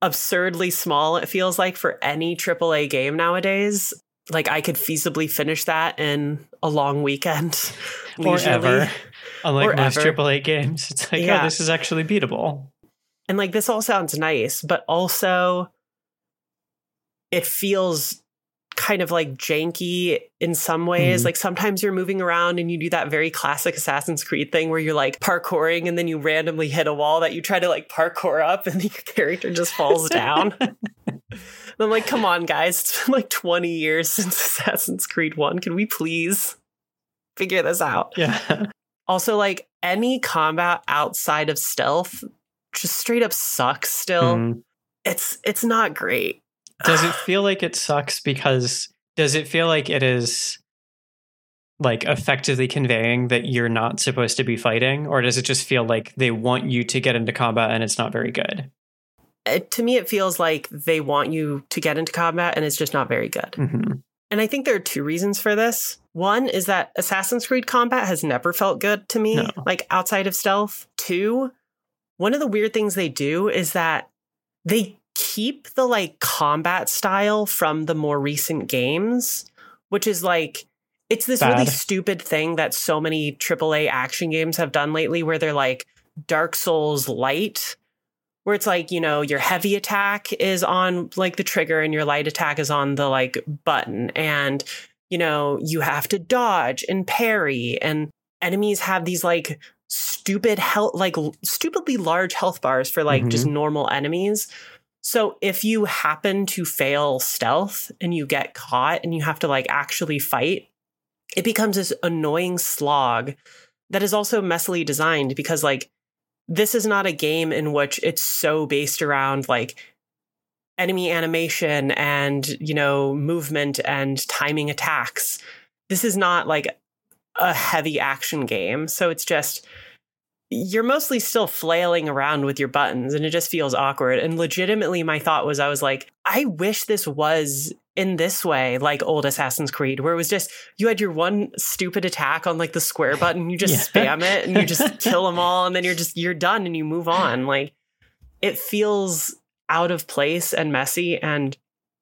absurdly small, it feels like, for any AAA game nowadays. Like I could feasibly finish that in a long weekend. or ever. Unlike or most ever. AAA games. It's like, oh, yeah. oh, this is actually beatable. And like this all sounds nice, but also it feels kind of like janky in some ways. Mm. Like sometimes you're moving around and you do that very classic Assassin's Creed thing where you're like parkouring and then you randomly hit a wall that you try to like parkour up and your character just falls down. I'm like, come on, guys. It's been like 20 years since Assassin's Creed 1. Can we please figure this out? Yeah. Also, like any combat outside of stealth just straight up sucks still. Mm. It's it's not great does it feel like it sucks because does it feel like it is like effectively conveying that you're not supposed to be fighting or does it just feel like they want you to get into combat and it's not very good it, to me it feels like they want you to get into combat and it's just not very good mm-hmm. and i think there are two reasons for this one is that assassin's creed combat has never felt good to me no. like outside of stealth two one of the weird things they do is that they keep the like combat style from the more recent games, which is like it's this Bad. really stupid thing that so many AAA action games have done lately where they're like Dark Souls light where it's like, you know, your heavy attack is on like the trigger and your light attack is on the like button and you know, you have to dodge and parry and enemies have these like stupid health like stupidly large health bars for like mm-hmm. just normal enemies so if you happen to fail stealth and you get caught and you have to like actually fight, it becomes this annoying slog that is also messily designed because like this is not a game in which it's so based around like enemy animation and, you know, movement and timing attacks. This is not like a heavy action game. So it's just you're mostly still flailing around with your buttons and it just feels awkward. And legitimately, my thought was, I was like, I wish this was in this way, like old Assassin's Creed, where it was just you had your one stupid attack on like the square button, you just yeah. spam it and you just kill them all, and then you're just you're done and you move on. Like it feels out of place and messy. And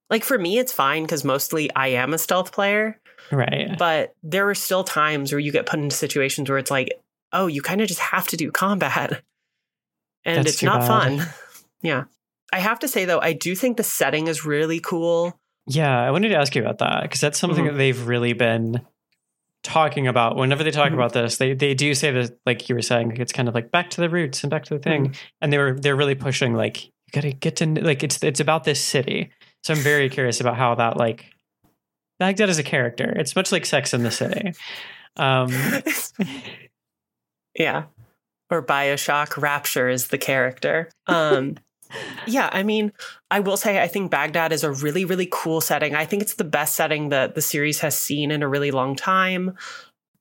like for me, it's fine because mostly I am a stealth player. Right. But there are still times where you get put into situations where it's like, oh, you kind of just have to do combat. And That's it's not bad. fun. yeah. I have to say though, I do think the setting is really cool. Yeah, I wanted to ask you about that because that's something mm-hmm. that they've really been talking about. Whenever they talk mm-hmm. about this, they they do say that, like you were saying, it's kind of like back to the roots and back to the thing. Mm-hmm. And they were they're really pushing like you got to get to like it's it's about this city. So I'm very curious about how that like Baghdad is a character. It's much like Sex in the City. Um, yeah, or Bioshock. Rapture is the character. Um, yeah, I mean, I will say I think Baghdad is a really, really cool setting. I think it's the best setting that the series has seen in a really long time.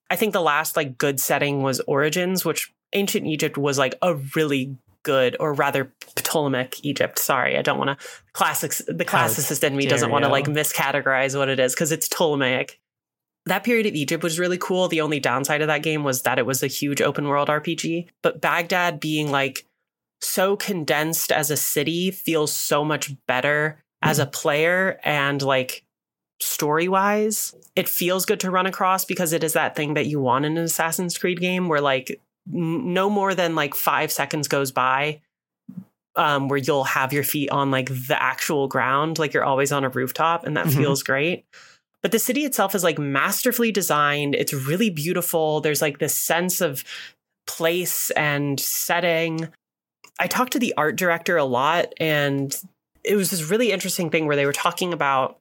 I think the last like good setting was Origins, which ancient Egypt was like a really good, or rather Ptolemaic Egypt. Sorry, I don't want to classics. The classicist in me doesn't want to like miscategorize what it is because it's Ptolemaic. That period of Egypt was really cool. The only downside of that game was that it was a huge open world RPG. But Baghdad being like so condensed as a city feels so much better mm-hmm. as a player and like story wise. It feels good to run across because it is that thing that you want in an Assassin's Creed game where like n- no more than like five seconds goes by um, where you'll have your feet on like the actual ground, like you're always on a rooftop, and that mm-hmm. feels great. But the city itself is like masterfully designed. It's really beautiful. There's like this sense of place and setting. I talked to the art director a lot, and it was this really interesting thing where they were talking about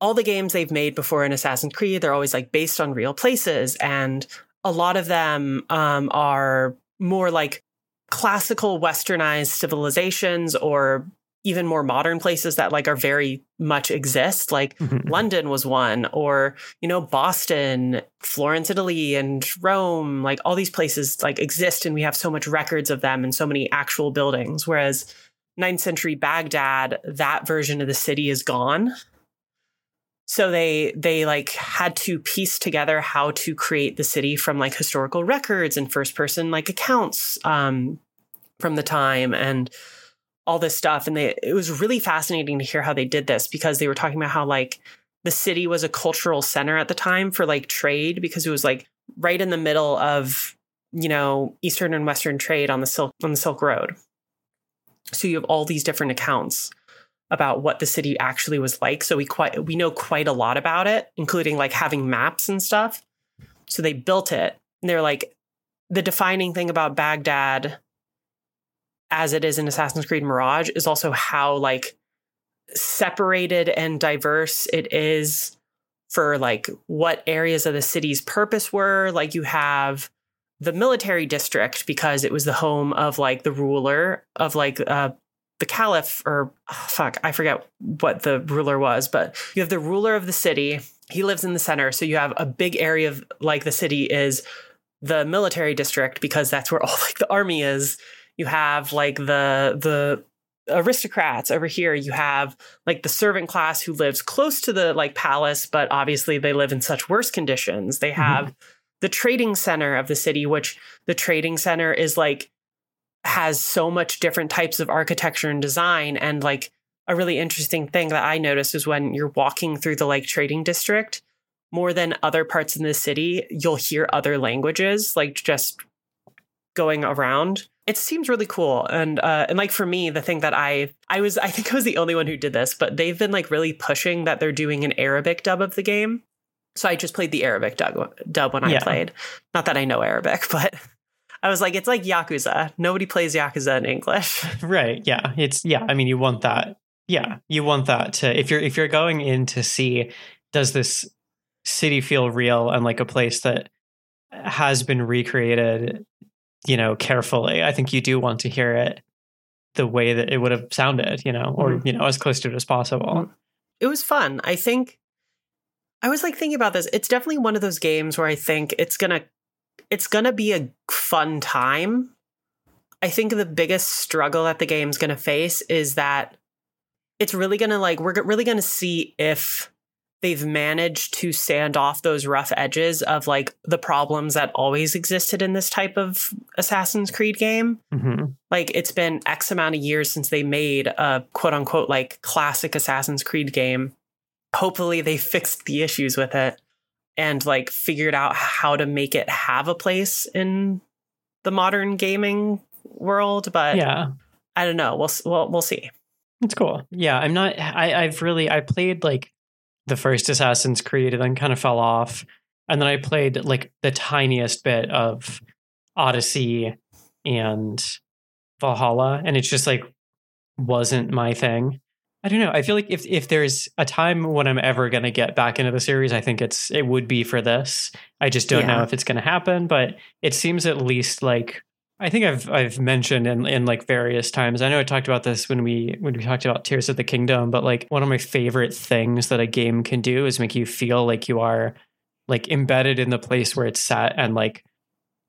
all the games they've made before in Assassin's Creed. They're always like based on real places, and a lot of them um, are more like classical westernized civilizations or even more modern places that like are very much exist like mm-hmm. london was one or you know boston florence italy and rome like all these places like exist and we have so much records of them and so many actual buildings whereas 9th century baghdad that version of the city is gone so they they like had to piece together how to create the city from like historical records and first person like accounts um, from the time and all this stuff. And they it was really fascinating to hear how they did this because they were talking about how like the city was a cultural center at the time for like trade because it was like right in the middle of you know eastern and western trade on the silk on the silk road. So you have all these different accounts about what the city actually was like. So we quite we know quite a lot about it including like having maps and stuff. So they built it. And they're like the defining thing about baghdad as it is in Assassin's Creed Mirage is also how like separated and diverse it is for like what areas of the city's purpose were. Like you have the military district because it was the home of like the ruler of like uh, the caliph or oh, fuck, I forget what the ruler was, but you have the ruler of the city. He lives in the center. So you have a big area of like the city is the military district because that's where all like the army is you have like the the aristocrats over here you have like the servant class who lives close to the like palace but obviously they live in such worse conditions they mm-hmm. have mm-hmm. the trading center of the city which the trading center is like has so much different types of architecture and design and like a really interesting thing that i noticed is when you're walking through the like trading district more than other parts in the city you'll hear other languages like just going around. It seems really cool. And uh, and like for me the thing that i i was i think i was the only one who did this but they've been like really pushing that they're doing an arabic dub of the game. So i just played the arabic dub, dub when i yeah. played. Not that i know arabic but i was like it's like yakuza. Nobody plays yakuza in english. Right. Yeah. It's yeah i mean you want that. Yeah. You want that to if you're if you're going in to see does this city feel real and like a place that has been recreated you know, carefully. I think you do want to hear it the way that it would have sounded, you know, or Mhm. you know, as close to it as possible. Mhm. it was fun. I think I was like thinking about this. It's definitely one of those games where I think it's gonna it's gonna be a fun time. I think the biggest struggle that the game's gonna face is that it's really gonna like we're really gonna see if they've managed to sand off those rough edges of like the problems that always existed in this type of Assassin's Creed game hmm like it's been x amount of years since they made a quote unquote like classic assassin's creed game hopefully they fixed the issues with it and like figured out how to make it have a place in the modern gaming world but Yeah, i don't know we'll we'll, we'll see it's cool. Yeah, I'm not. I, I've really. I played like the first Assassin's Creed, and then kind of fell off, and then I played like the tiniest bit of Odyssey and Valhalla, and it's just like wasn't my thing. I don't know. I feel like if if there's a time when I'm ever going to get back into the series, I think it's it would be for this. I just don't know if it's going to happen, but it seems at least like I think I've I've mentioned in in like various times. I know I talked about this when we when we talked about Tears of the Kingdom, but like one of my favorite things that a game can do is make you feel like you are like embedded in the place where it's set and like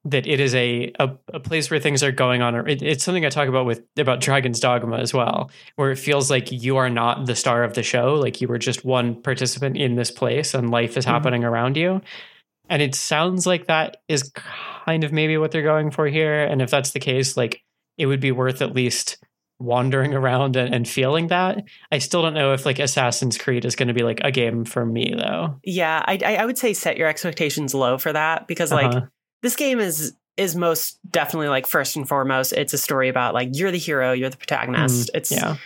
that it is a a, a place where things are going on. It, it's something I talk about with about Dragon's Dogma as well, where it feels like you are not the star of the show, like you were just one participant in this place and life is Mhm. happening around you. And it sounds like that is kind of maybe what they're going for here. And if that's the case, like it would be worth at least wandering around and, and feeling that. I still don't know if like Assassin's Creed is going to be like a game for me though. yeah I, I i would say set your expectations low for that because like Uh-huh. this game is is most definitely like first and foremost it's a story about like you're the hero you're the protagonist it's yeah,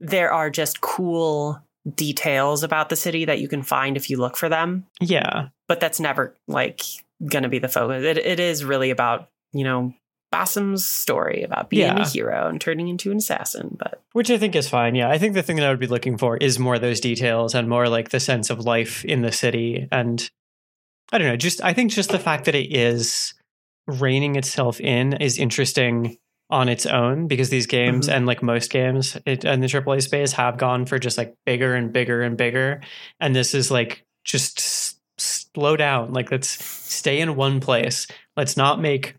there are just cool details about the city that you can find if you look for them yeah, but that's never like gonna be the focus it, it is really about you know Basim's story about being Yeah. a hero and turning into an assassin but which I think is fine. Yeah, I think the thing that I would be looking for is more those details and more like the sense of life in the city. And I don't know, just I think just the fact that it is reining itself in is interesting on its own because these games Mhm. and like most games it, in the AAA space have gone for just like bigger and bigger and bigger. And this is like just slow down. Like let's stay in one place. Let's not make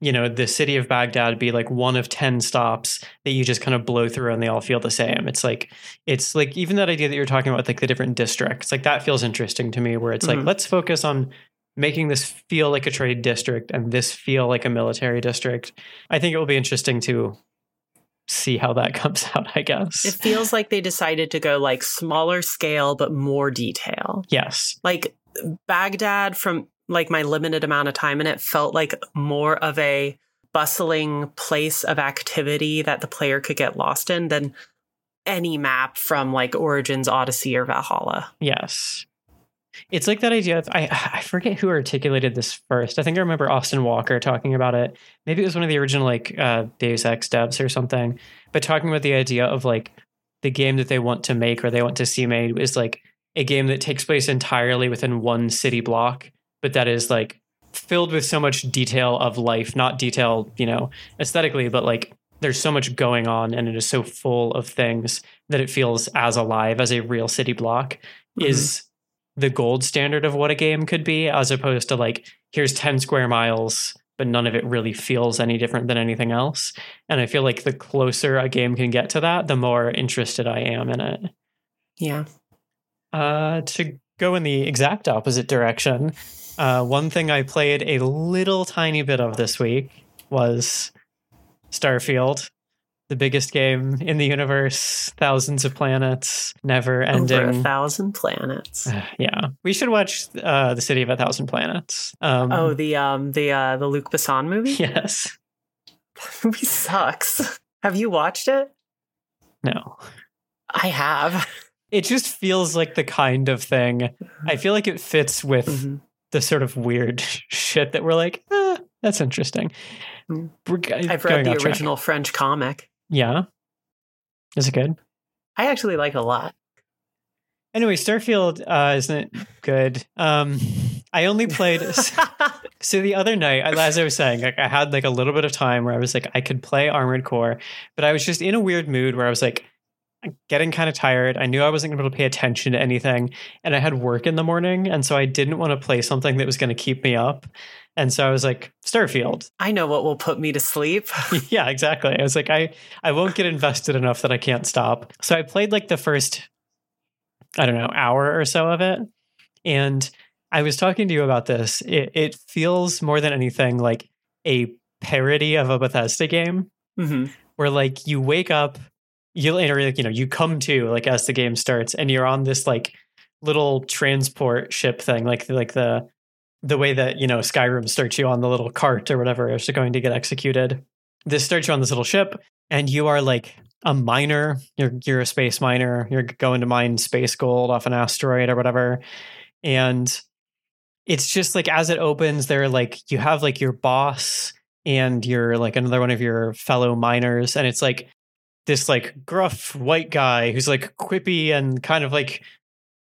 you know the city of Baghdad be like one of 10 stops that you just kind of blow through and they all feel the same. It's like it's like even that idea that you're talking about like the different districts. Like that feels interesting to me where it's Mhm. like let's focus on making this feel like a trade district and this feel like a military district. I think it will be interesting to see how that comes out, I guess. it feels like they decided to go like smaller scale but more detail yes. like Baghdad from like my limited amount of time in it felt like more of a bustling place of activity that the player could get lost in than any map from like Origins, Odyssey, or Valhalla. Yes. It's like that idea. Of, I I forget who articulated this first. I think I remember Austin Walker talking about it. Maybe it was one of the original like uh, Deus Ex devs or something. But talking about the idea of like the game that they want to make or they want to see made is like a game that takes place entirely within one city block, but that is like filled with so much detail of life, not detail, you know, aesthetically, but like there's so much going on and it is so full of things that it feels as alive as a real city block mm-hmm. is the gold standard of what a game could be, as opposed to like, here's 10 square miles, but none of it really feels any different than anything else. And I feel like the closer a game can get to that, the more interested I am in it. Yeah. Uh, to go in the exact opposite direction, uh, one thing I played a little tiny bit of this week was Starfield, the biggest game in the universe, thousands of planets, never ending. Over a thousand planets. yeah, we should watch uh, the City of a Thousand Planets. Um, Oh, the um the uh the Luc Besson movie? yes, That movie sucks. Have you watched it? no. I have. It just feels like the kind of thing. I feel like it fits with Mhm. the sort of weird shit that we're like, eh, that's interesting. Mm. We're I've read the off track. original French comic. Yeah, is it good? I actually like a lot. Anyway, Starfield uh, isn't good. Um, I only played. So the other night, as I was saying, like I had like a little bit of time where I was like, I could play Armored Core, but I was just in a weird mood where I was like, getting kind of tired. I knew I wasn't going to be able to pay attention to anything, and I had work in the morning, and so I didn't want to play something that was going to keep me up. And so I was like, Starfield. I know what will put me to sleep. yeah, exactly. I was like, I I won't get invested enough that I can't stop. So I played like the first, I don't know, hour or so of it, and I was talking to you about this. It, it feels more than anything like a parody of a Bethesda game, mm-hmm. where like you wake up you or like you know you come to like as the game starts and you're on this like little transport ship thing like like the the way that you know Skyrim starts you on the little cart or whatever is going to get executed. This starts you on this little ship, and you are like a miner. You're you're a space miner. You're going to mine space gold off an asteroid or whatever, and it's just like as it opens, there like you have like your boss and you're like another one of your fellow miners, and it's like this like gruff white guy who's like quippy and kind of like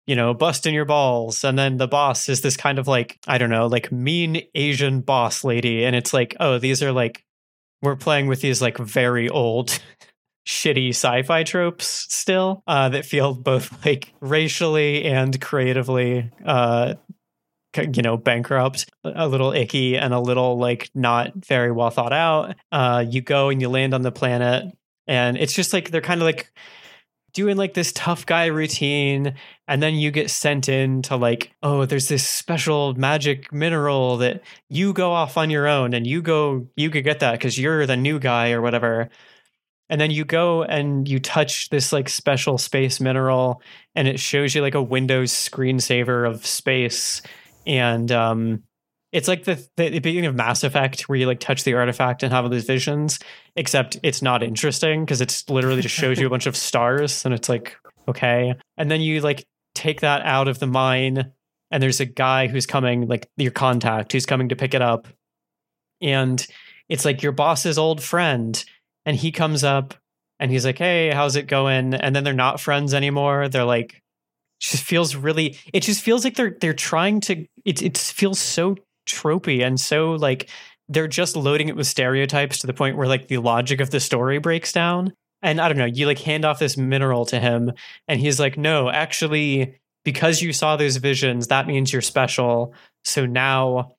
you know busting your balls. And then the boss is this kind of like i don't know like mean asian boss lady. And it's like oh these are like we're playing with these like very old shitty sci-fi tropes still uh, that feel both like racially and creatively uh, you know bankrupt a little icky and a little like not very well thought out. Uh, you go and you land on the planet and it's just like they're kind of like doing like this tough guy routine and then you get sent in to like oh there's this special magic mineral that you go off on your own and you go you could get that because you're the new guy or whatever. And then you go and you touch this like special space mineral and it shows you like a windows screensaver of space and um it's like the, the beginning of Mass Effect where you like touch the artifact and have all these visions, except it's not interesting because it's literally just shows you a bunch of stars and it's like, okay. And then you like take that out of the mine and there's a guy who's coming, like your contact, who's coming to pick it up. And it's like your boss's old friend. And he comes up and he's like, hey, how's it going? And then they're not friends anymore. They're like, just feels really it just feels like they're they're trying to it it feels so tropey and so like they're just loading it with stereotypes to the point where like the logic of the story breaks down. And I don't know, you like hand off this mineral to him and he's like, "No, actually because you saw those visions, that means you're special. So now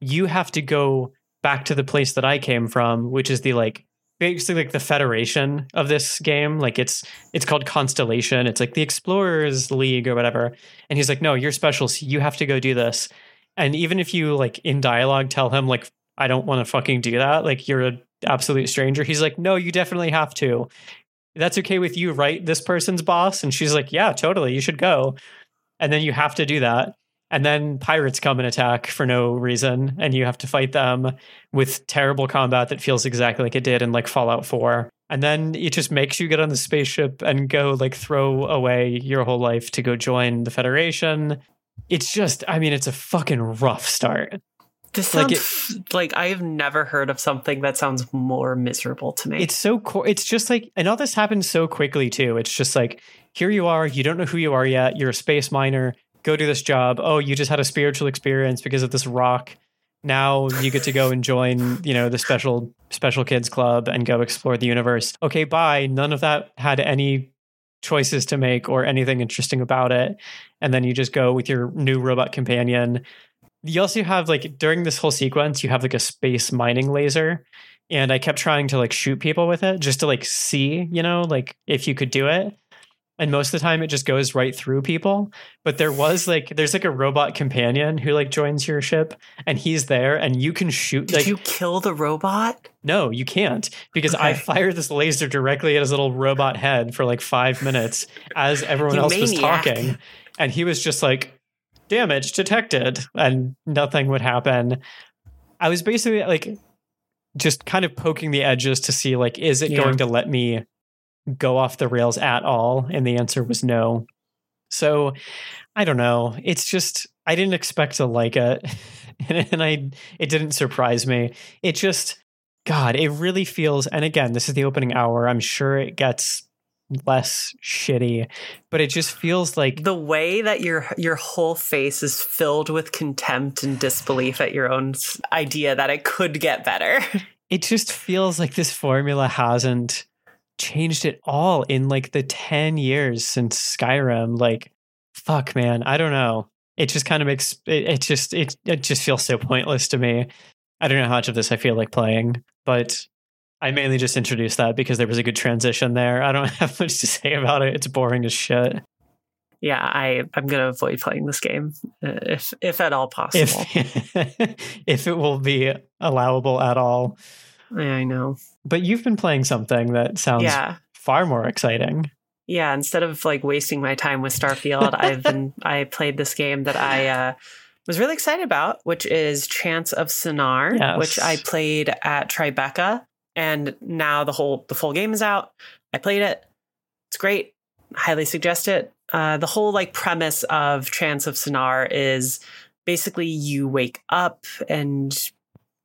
you have to go back to the place that I came from, which is the like basically like the federation of this game like it's it's called constellation it's like the explorers league or whatever and he's like no you're special so you have to go do this and even if you like in dialogue tell him like I don't want to fucking do that, like you're an absolute stranger, he's like, no, you definitely have to. That's okay with you, right? This person's boss, and she's like, yeah, totally, you should go. And then you have to do that. And then pirates come and attack for no reason, and you have to fight them with terrible combat that feels exactly like it did in like Fallout 4. And then it just makes you get on the spaceship and go like throw away your whole life to go join the Federation it's just, I mean, it's a fucking rough start. This sounds like, it, like I have never heard of something that sounds more miserable to me. It's so cool. It's just like, and all this happens so quickly too. It's just like, here you are, you don't know who you are yet. You're a space miner. Go do this job. Oh, you just had a spiritual experience because of this rock. Now you get to go and join, you know, the special special kids club and go explore the universe. Okay, bye. None of that had any choices to make or anything interesting about it. And then you just go with your new robot companion. You also have like during this whole sequence, you have like a space mining laser. And I kept trying to like shoot people with it just to like see, you know, like if you could do it and most of the time it just goes right through people but there was like there's like a robot companion who like joins your ship and he's there and you can shoot did like, you kill the robot no you can't because okay. i fired this laser directly at his little robot head for like five minutes as everyone else maniac. was talking and he was just like damage detected and nothing would happen i was basically like just kind of poking the edges to see like is it yeah. going to let me go off the rails at all? And the answer was no. So I don't know. It's just I didn't expect to like it. And, and I it didn't surprise me. It just God, it really feels and again, this is the opening hour. I'm sure it gets less shitty, but it just feels like the way that your your whole face is filled with contempt and disbelief at your own idea that it could get better. It just feels like this formula hasn't changed at all in like the 10 years since Skyrim. Like, fuck, man, I don't know. It just kind of makes it, it just it it just feels so pointless to me. I don't know how much of this I feel like playing, but I mainly just introduced that because there was a good transition there. I don't have much to say about it. It's boring as shit. Yeah, I I'm gonna avoid playing this game uh, if if at all possible. If if it will be allowable at all. Yeah, I know. But you've been playing something that sounds Yeah. far more exciting. Yeah, instead of like wasting my time with Starfield, I've been I played this game that I uh, was really excited about, which is Chants of Sennaar, Yes. which I played at Tribeca, and now the whole the full game is out. I played it; it's great. Highly suggest it. Uh, the whole like premise of Chants of Sennaar is basically you wake up and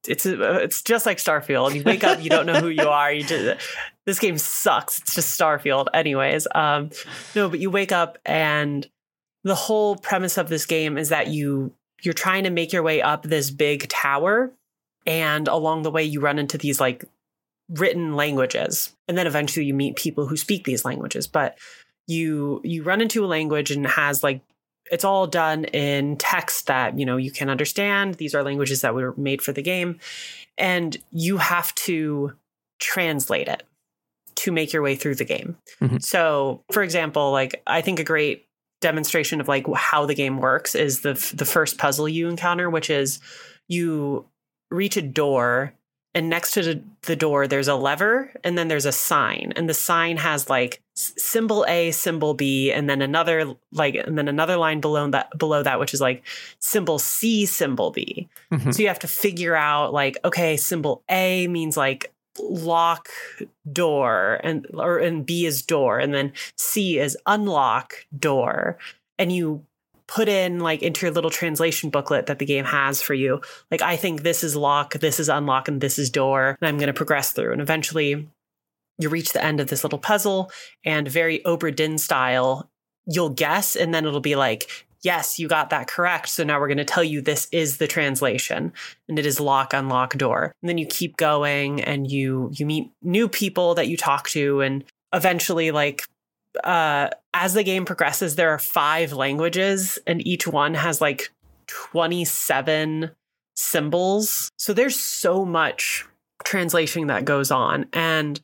it's it's just like Starfield. You wake up, you don't know who you are. You just this game sucks. It's just Starfield, anyways. Um, no, but you wake up and the whole premise of this game is that you you're trying to make your way up this big tower, and along the way you run into these like written languages, and then eventually you meet people who speak these languages. But you you run into a language and has like it's all done in text that you know you can understand. These are languages that were made for the game. And you have to translate it to make your way through the game. Mhm. so for example like i think a great demonstration of like how the game works is the f- the first puzzle you encounter which is you reach a door and next to the, the door there's a lever and then there's a sign. And the sign has like symbol a symbol b and then another like and then another line below that below that which is like symbol c symbol b. Mhm. so you have to figure out like okay symbol a means like lock door and or and b is door and then c is unlock door. And you put in like into your little translation booklet that the game has for you. Like i think this is lock this is unlock and this is door and i'm going to progress through. And eventually you reach the end of this little puzzle and very Obra Dinn style you'll guess and then it'll be like yes you got that correct. So now we're going to tell you this is the translation and it is lock unlock door. And then you keep going and you you meet new people that you talk to and eventually like uh as the game progresses there are five languages and each one has like 27 symbols. So there's so much translation that goes on. And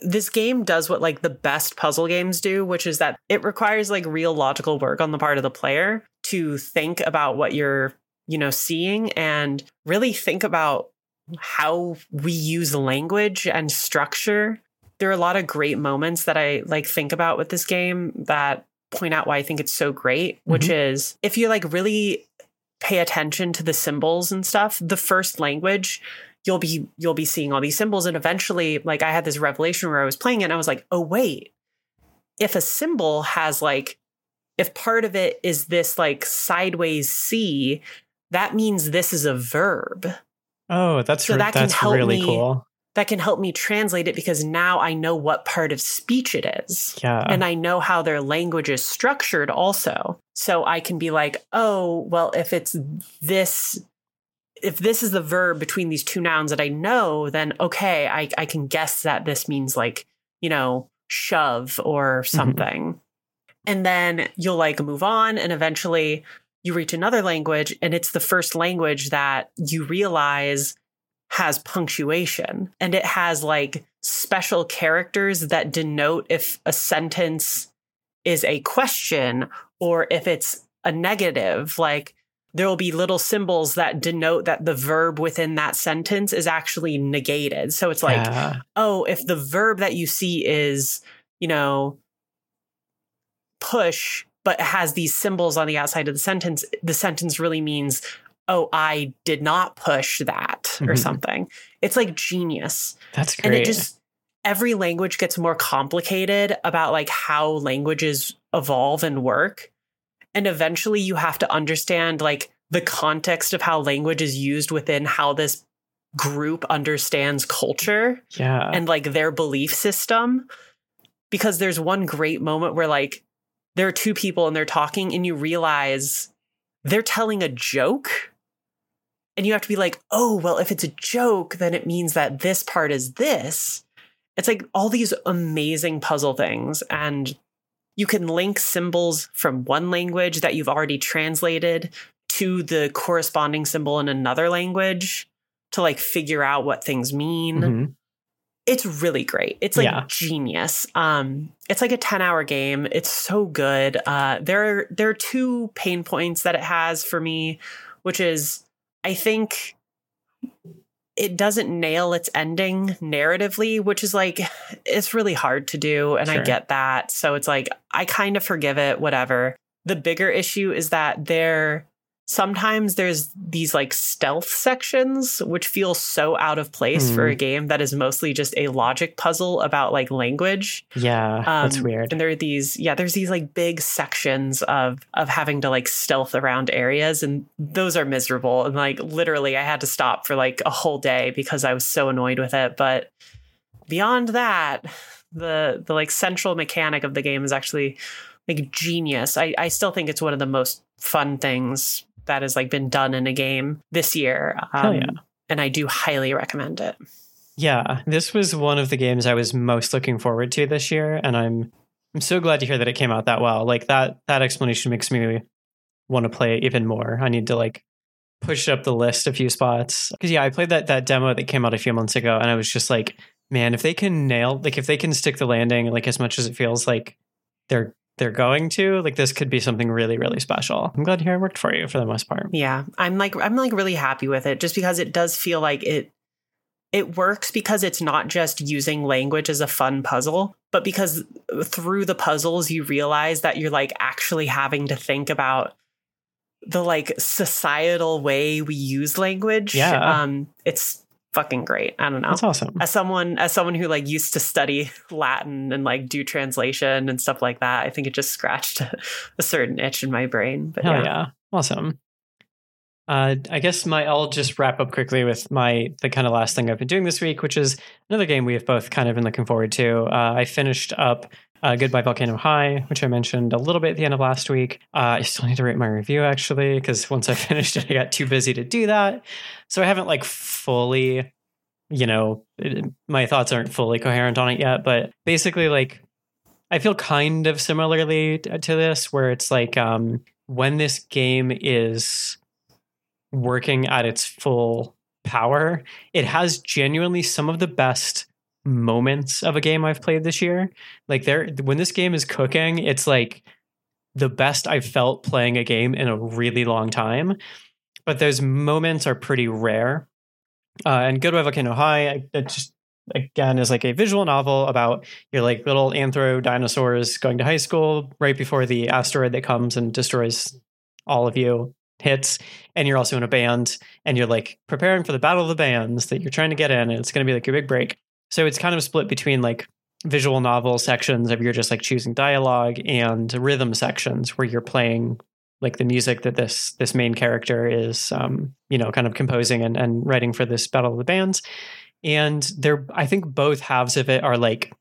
this game does what like the best puzzle games do which is that it requires like real logical work on the part of the player to think about what you're you know seeing and really think about how we use language and structure there are a lot of great moments that i like think about with this game that point out why i think it's so great which mm-hmm. is if you like really pay attention to the symbols and stuff the first language you'll be you'll be seeing all these symbols. And eventually like i had this revelation where i was playing it and i was like oh wait. If a symbol has like if part of it is this like sideways c that means this is a verb. Oh, that's So that that's really me- cool. That can help me translate it because now i know what part of speech it is Yeah. and I know how their language is structured also. So I can be like, oh, well, if it's this, if this is the verb between these two nouns that I know, then okay, I, I can guess that this means like, you know, shove or mm-hmm. something. And then you'll like move on and eventually you reach another language and it's the first language that you realize has punctuation and it has like special characters that denote if a sentence is a question or if it's a negative. Like there will be little symbols that denote that the verb within that sentence is actually negated. So it's like oh, if the verb that you see is, you know, push, but has these symbols on the outside of the sentence, the sentence really means, oh, I did not push that or Mhm. something. It's like genius. that's great. And it just, every language gets more complicated about like how languages evolve and work. And eventually you have to understand like the context of how language is used within how this group understands culture yeah. and like their belief system. because there's one great moment where like there are two people and they're talking and you realize they're telling a joke and you have to be like, oh, well, if it's a joke, then it means that this part is this. It's like all these amazing puzzle things. And you can link symbols from one language that you've already translated to the corresponding symbol in another language to like figure out what things mean. Mm-hmm. It's really great. It's like Yeah. genius. Um, it's like a 10 hour game. It's so good. Uh, there, are, there are two pain points that it has for me, which is I think it doesn't nail its ending narratively, which is like, it's really hard to do. And I get that. So it's like, I kind of forgive it, whatever. The bigger issue is that there, sometimes there's these like stealth sections, which feel so out of place for Hmm. a game that is mostly just a logic puzzle about like language. Yeah, that's Um, weird. And there are these, yeah, there's these like big sections of of having to like stealth around areas, and those are miserable. And like literally, I had to stop for like a whole day because I was so annoyed with it. But beyond that, the the like central mechanic of the game is actually like genius. I I still think it's one of the most fun things that has like been done in a game this year. Um, yeah. And I do highly recommend it. Yeah, this was one of the games I was most looking forward to this year, and I'm I'm so glad to hear that it came out that well. Like that that explanation makes me want to play it even more. I need to like push up the list a few spots because yeah, I played that that demo that came out a few months ago, and I was just like, man, if they can nail like if they can stick the landing like as much as it feels like they're they're going to like this could be something really really special. I'm glad it worked for you for the most part. Yeah, I'm like I'm like really happy with it just because it does feel like it it works because it's not just using language as a fun puzzle, but because through the puzzles you realize that you're like actually having to think about the like societal way we use language. Yeah. Um it's fucking great. I don't know. That's awesome. As someone as someone who like used to study Latin and like do translation and stuff like that, I think it just scratched a certain itch in my brain. But yeah. yeah. Awesome. Uh, I guess my I'll just wrap up quickly with my the kind of last thing I've been doing this week, which is another game we have both kind of been looking forward to. Uh, I finished up uh, Goodbye Volcano High, which I mentioned a little bit at the end of last week. Uh, I still need to write my review actually, because once I finished it, I got too busy to do that. So I haven't like fully, you know, it- my thoughts aren't fully coherent on it yet. But basically, like, I feel kind of similarly to this, where it's like um, when this game is working at its full power, it has genuinely some of the best moments of a game I've played this year. Like there when this game is cooking, it's like the best I've felt playing a game in a really long time. But those moments are pretty rare. Uh, and Goodbye Volcano High, it just again is like a visual novel about your like little anthro dinosaurs going to high school right before the asteroid that comes and destroys all of you hits and you're also in a band and you're like preparing for the battle of the bands that you're trying to get in and it's going to be like your big break so it's kind of split between like visual novel sections of you're just like choosing dialogue and rhythm sections where you're playing like the music that this this main character is um you know kind of composing and, and writing for this battle of the bands. And they're i think both halves of it are like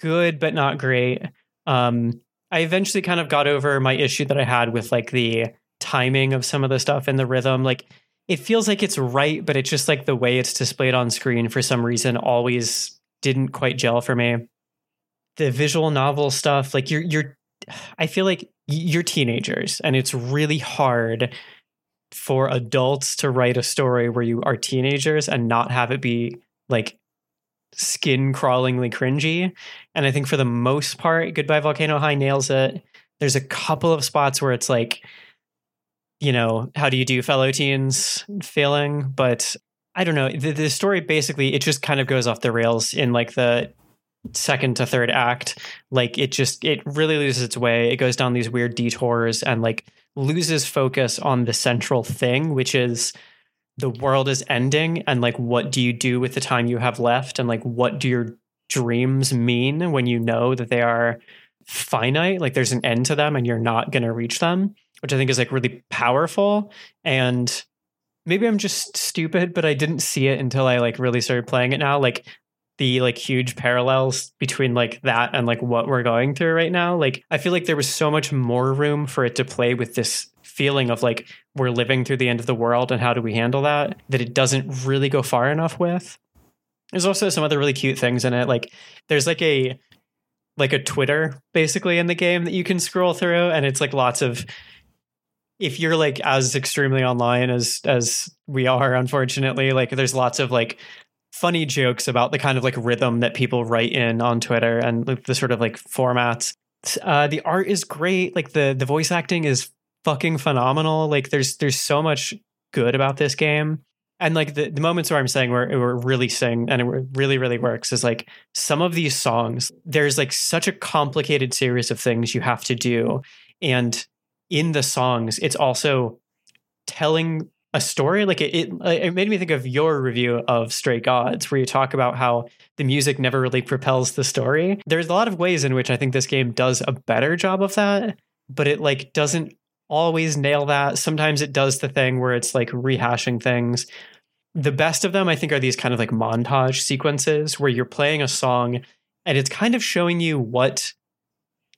good but not great. Um i eventually kind of got over my issue that i had with like the timing of some of the stuff and the rhythm. Like it feels like it's right but it's just like the way it's displayed on screen for some reason always didn't quite gel for me. The visual novel stuff like you're you're i feel like you're teenagers and it's really hard for adults to write a story where you are teenagers and not have it be like skin crawlingly cringy. And i think for the most part goodbye volcano high nails it. There's a couple of spots where it's like you know how do you do fellow teens feeling but i don't know the, the story basically it just kind of goes off the rails in like the second to third act. Like it just it really loses its way. It goes down these weird detours and like loses focus on the central thing which is the world is ending and like what do you do with the time you have left? And like what do your dreams mean when you know that they are finite? Like there's an end to them and you're not going to reach them which i think is like really powerful and maybe i'm just stupid but i didn't see it until i like really started playing it now like the like huge parallels between like that and like what we're going through right now. Like I feel like there was so much more room for it to play with this feeling of like we're living through the end of the world and how do we handle that that it doesn't really go far enough with. There's also some other really cute things in it. Like there's like a like a Twitter basically in the game that you can scroll through and it's like lots of if you're like as extremely online as as we are unfortunately like there's lots of like funny jokes about the kind of like rhythm that people write in on twitter and the sort of like formats. Uh, the art is great. Like the the voice acting is fucking phenomenal. Like there's there's so much good about this game. And like the, the moments where i'm saying where it really sing and it really really works is like some of these songs there's like such a complicated series of things you have to do. And in the songs, it's also telling a story. Like it, it, it made me think of your review of Stray Gods, where you talk about how the music never really propels the story. There's a lot of ways in which I think this game does a better job of that, but it like doesn't always nail that. Sometimes it does the thing where it's like rehashing things. The best of them, I think, are these kind of like montage sequences where you're playing a song and it's kind of showing you what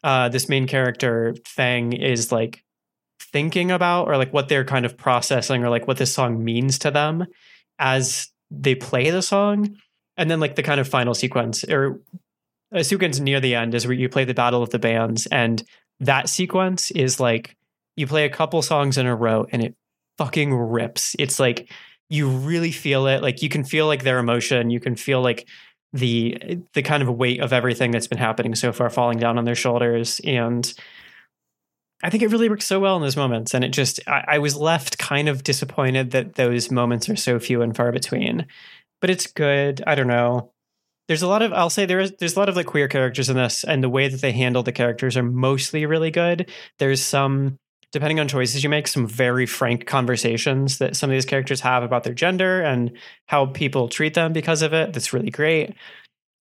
uh, this main character Fang is like thinking about or like what they're kind of processing or like what this song means to them as they play the song. And then like the kind of final sequence or a sequence near the end is where you play the battle of the bands and that sequence is like you play a couple songs in a row and it fucking rips. It's like you really feel it. Like you can feel like their emotion. You can feel like the the kind of weight of everything that's been happening so far falling down on their shoulders and I think it really works so well in those moments. And it just, I, I, was left kind of disappointed that those moments are so few and far between. But it's good. I don't know. There's a lot of, I'll say there is, there's a lot of like queer characters in this, and the way that they handle the characters are mostly really good. There's some, depending on choices you make, some very frank conversations that some of these characters have about their gender and how people treat them because of it. That's really great.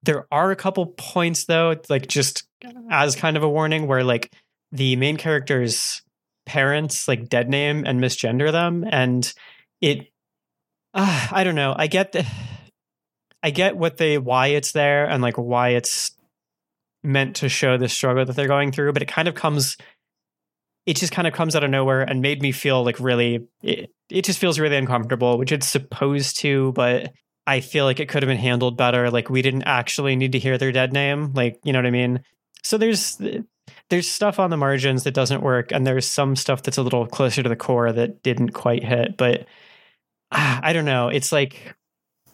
There are a couple points though, like just as kind of a warning, where like the main character's parents like dead name and misgender them and it uh, i don't know i get the i get what they why it's there and like why it's meant to show the struggle that they're going through but it kind of comes it just kind of comes out of nowhere and made me feel like really it, it just feels really uncomfortable which it's supposed to but i feel like it could have been handled better like we didn't actually need to hear their dead name like you know what i mean so there's there's stuff on the margins that doesn't work, and there's some stuff that's a little closer to the core that didn't quite hit. But I don't know. It's like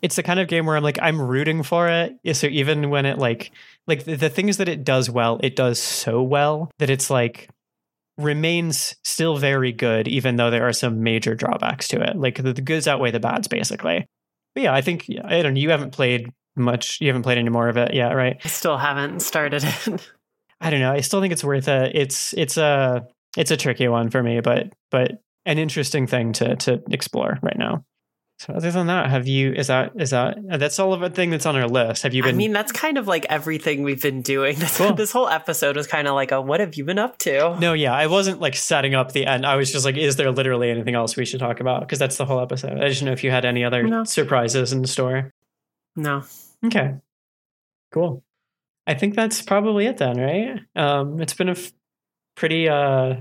it's the kind of game where I'm like I'm rooting for it. So even when it like like the, the things that it does well, it does so well that it's like remains still very good, even though there are some major drawbacks to it. Like the, the goods outweigh the bads, basically. But yeah, I think I don't know. You haven't played much. You haven't played any more of it, yeah? Right? I still haven't started it. I don't know. I still think it's worth it. It's it's a it's a tricky one for me, but but an interesting thing to to explore right now. So other than that, have you is that is that that's all of a thing that's on our list? Have you been? I mean, that's kind of like everything we've been doing. Cool. this whole episode was kind of like a what have you been up to? No, yeah, I wasn't like setting up the end. I was just like, is there literally anything else we should talk about? Because that's the whole episode. I just know if you had any other no. surprises in the store. No. Okay. Cool. I think that's probably it then, right? Um, it's been a f- pretty uh,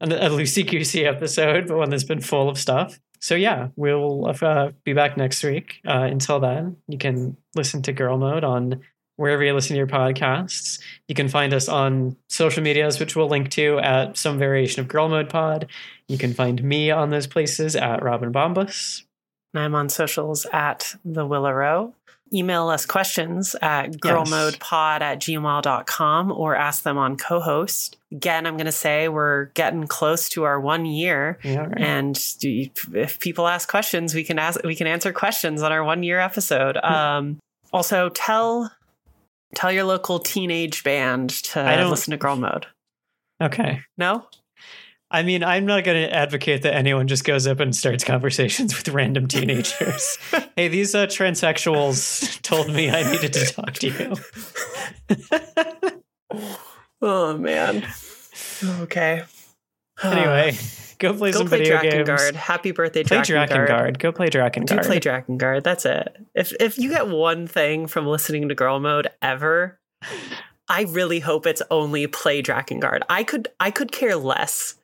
a loosey goosey episode, but one that's been full of stuff. So yeah, we'll uh, be back next week. Uh, until then, you can listen to Girl Mode on wherever you listen to your podcasts. You can find us on social medias, which we'll link to at some variation of Girl Mode Pod. You can find me on those places at Robin Bombus. And I'm on socials at the Willow Row email us questions at girlmodepod at gmail.com or ask them on co-host. Again, I'm going to say we're getting close to our one year. Yeah, right. And if people ask questions, we can ask, we can answer questions on our one year episode. Um, also tell, tell your local teenage band to listen to girl mode. Okay. No? I mean, I'm not going to advocate that anyone just goes up and starts conversations with random teenagers. hey, these uh, transsexuals told me I needed to talk to you. oh, man. Okay. anyway, go play go some play video Drakengard. games. Happy birthday, Play Drakengard. Drakengard. Go play Drakengard. Do play Drakengard. That's it. If if you get one thing from listening to Girl Mode ever, I really hope it's only play Drakengard. I could I could care less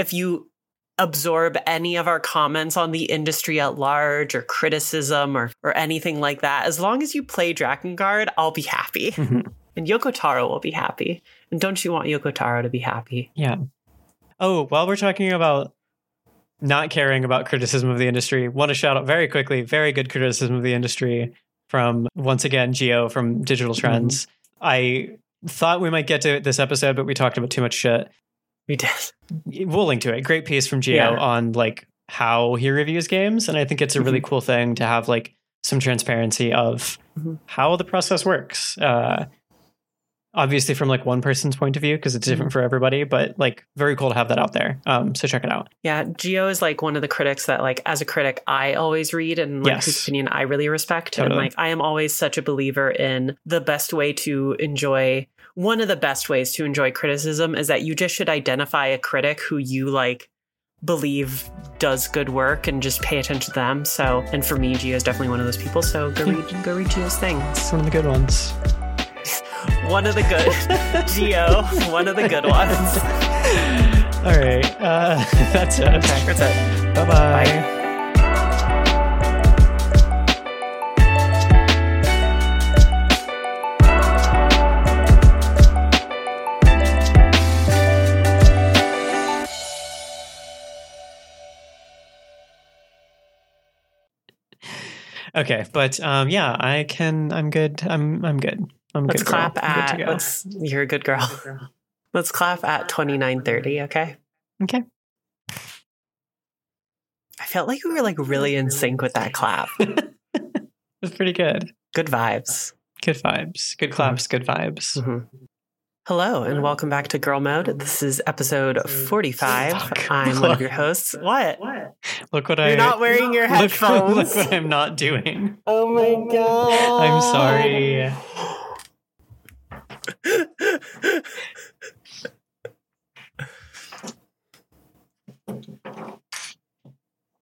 if you absorb any of our comments on the industry at large or criticism or or anything like that. As long as you play Drakengard, I'll be happy. Mhm. And Yoko Taro will be happy. And don't you want Yoko Taro to be happy? Yeah. Oh, while we're talking about not caring about criticism of the industry, want to shout out very quickly, very good criticism of the industry from once again Gio from Digital Trends. I thought we might get to it this episode, but we talked about too much shit. We did. We'll link to it. Great piece from Gio Yeah. on like how he reviews games, and I think it's a really cool thing to have like some transparency of Mhm. how the process works. Uh, obviously, from like one person's point of view, because it's different for everybody, but like very cool to have that out there. Um, so check it out. Yeah, Gio is like one of the critics that, like, as a critic, I always read and like Yes. whose opinion I really respect. Totally. And like, I am always such a believer in the best way to enjoy. One of the best ways to enjoy criticism is that you just should identify a critic who you like believe does good work and just pay attention to them. So, and for me, Gio is definitely one of those people. So go read, go read Gio's things. It's one of the good ones. One of the good Gio, one of the good ones. All right, uh, that's it. Okay, That's it. Bye bye. Okay, but um, yeah, I can. I'm good. I'm. I'm good. I'm good. Let's good. clap I'm good at. to go. Let's. You're a good girl. Let's clap at twenty nine thirty. Okay. Okay. I felt like we were like really in sync with that clap. It's pretty good. Good vibes. Good vibes. Good claps. Good vibes. Mhm. Hello and welcome back to Girl Mode. This is episode forty five. Fuck. I'm one of your hosts. What? What? Look what I You're not wearing your look, headphones. look what I'm not doing. oh my god. I'm sorry.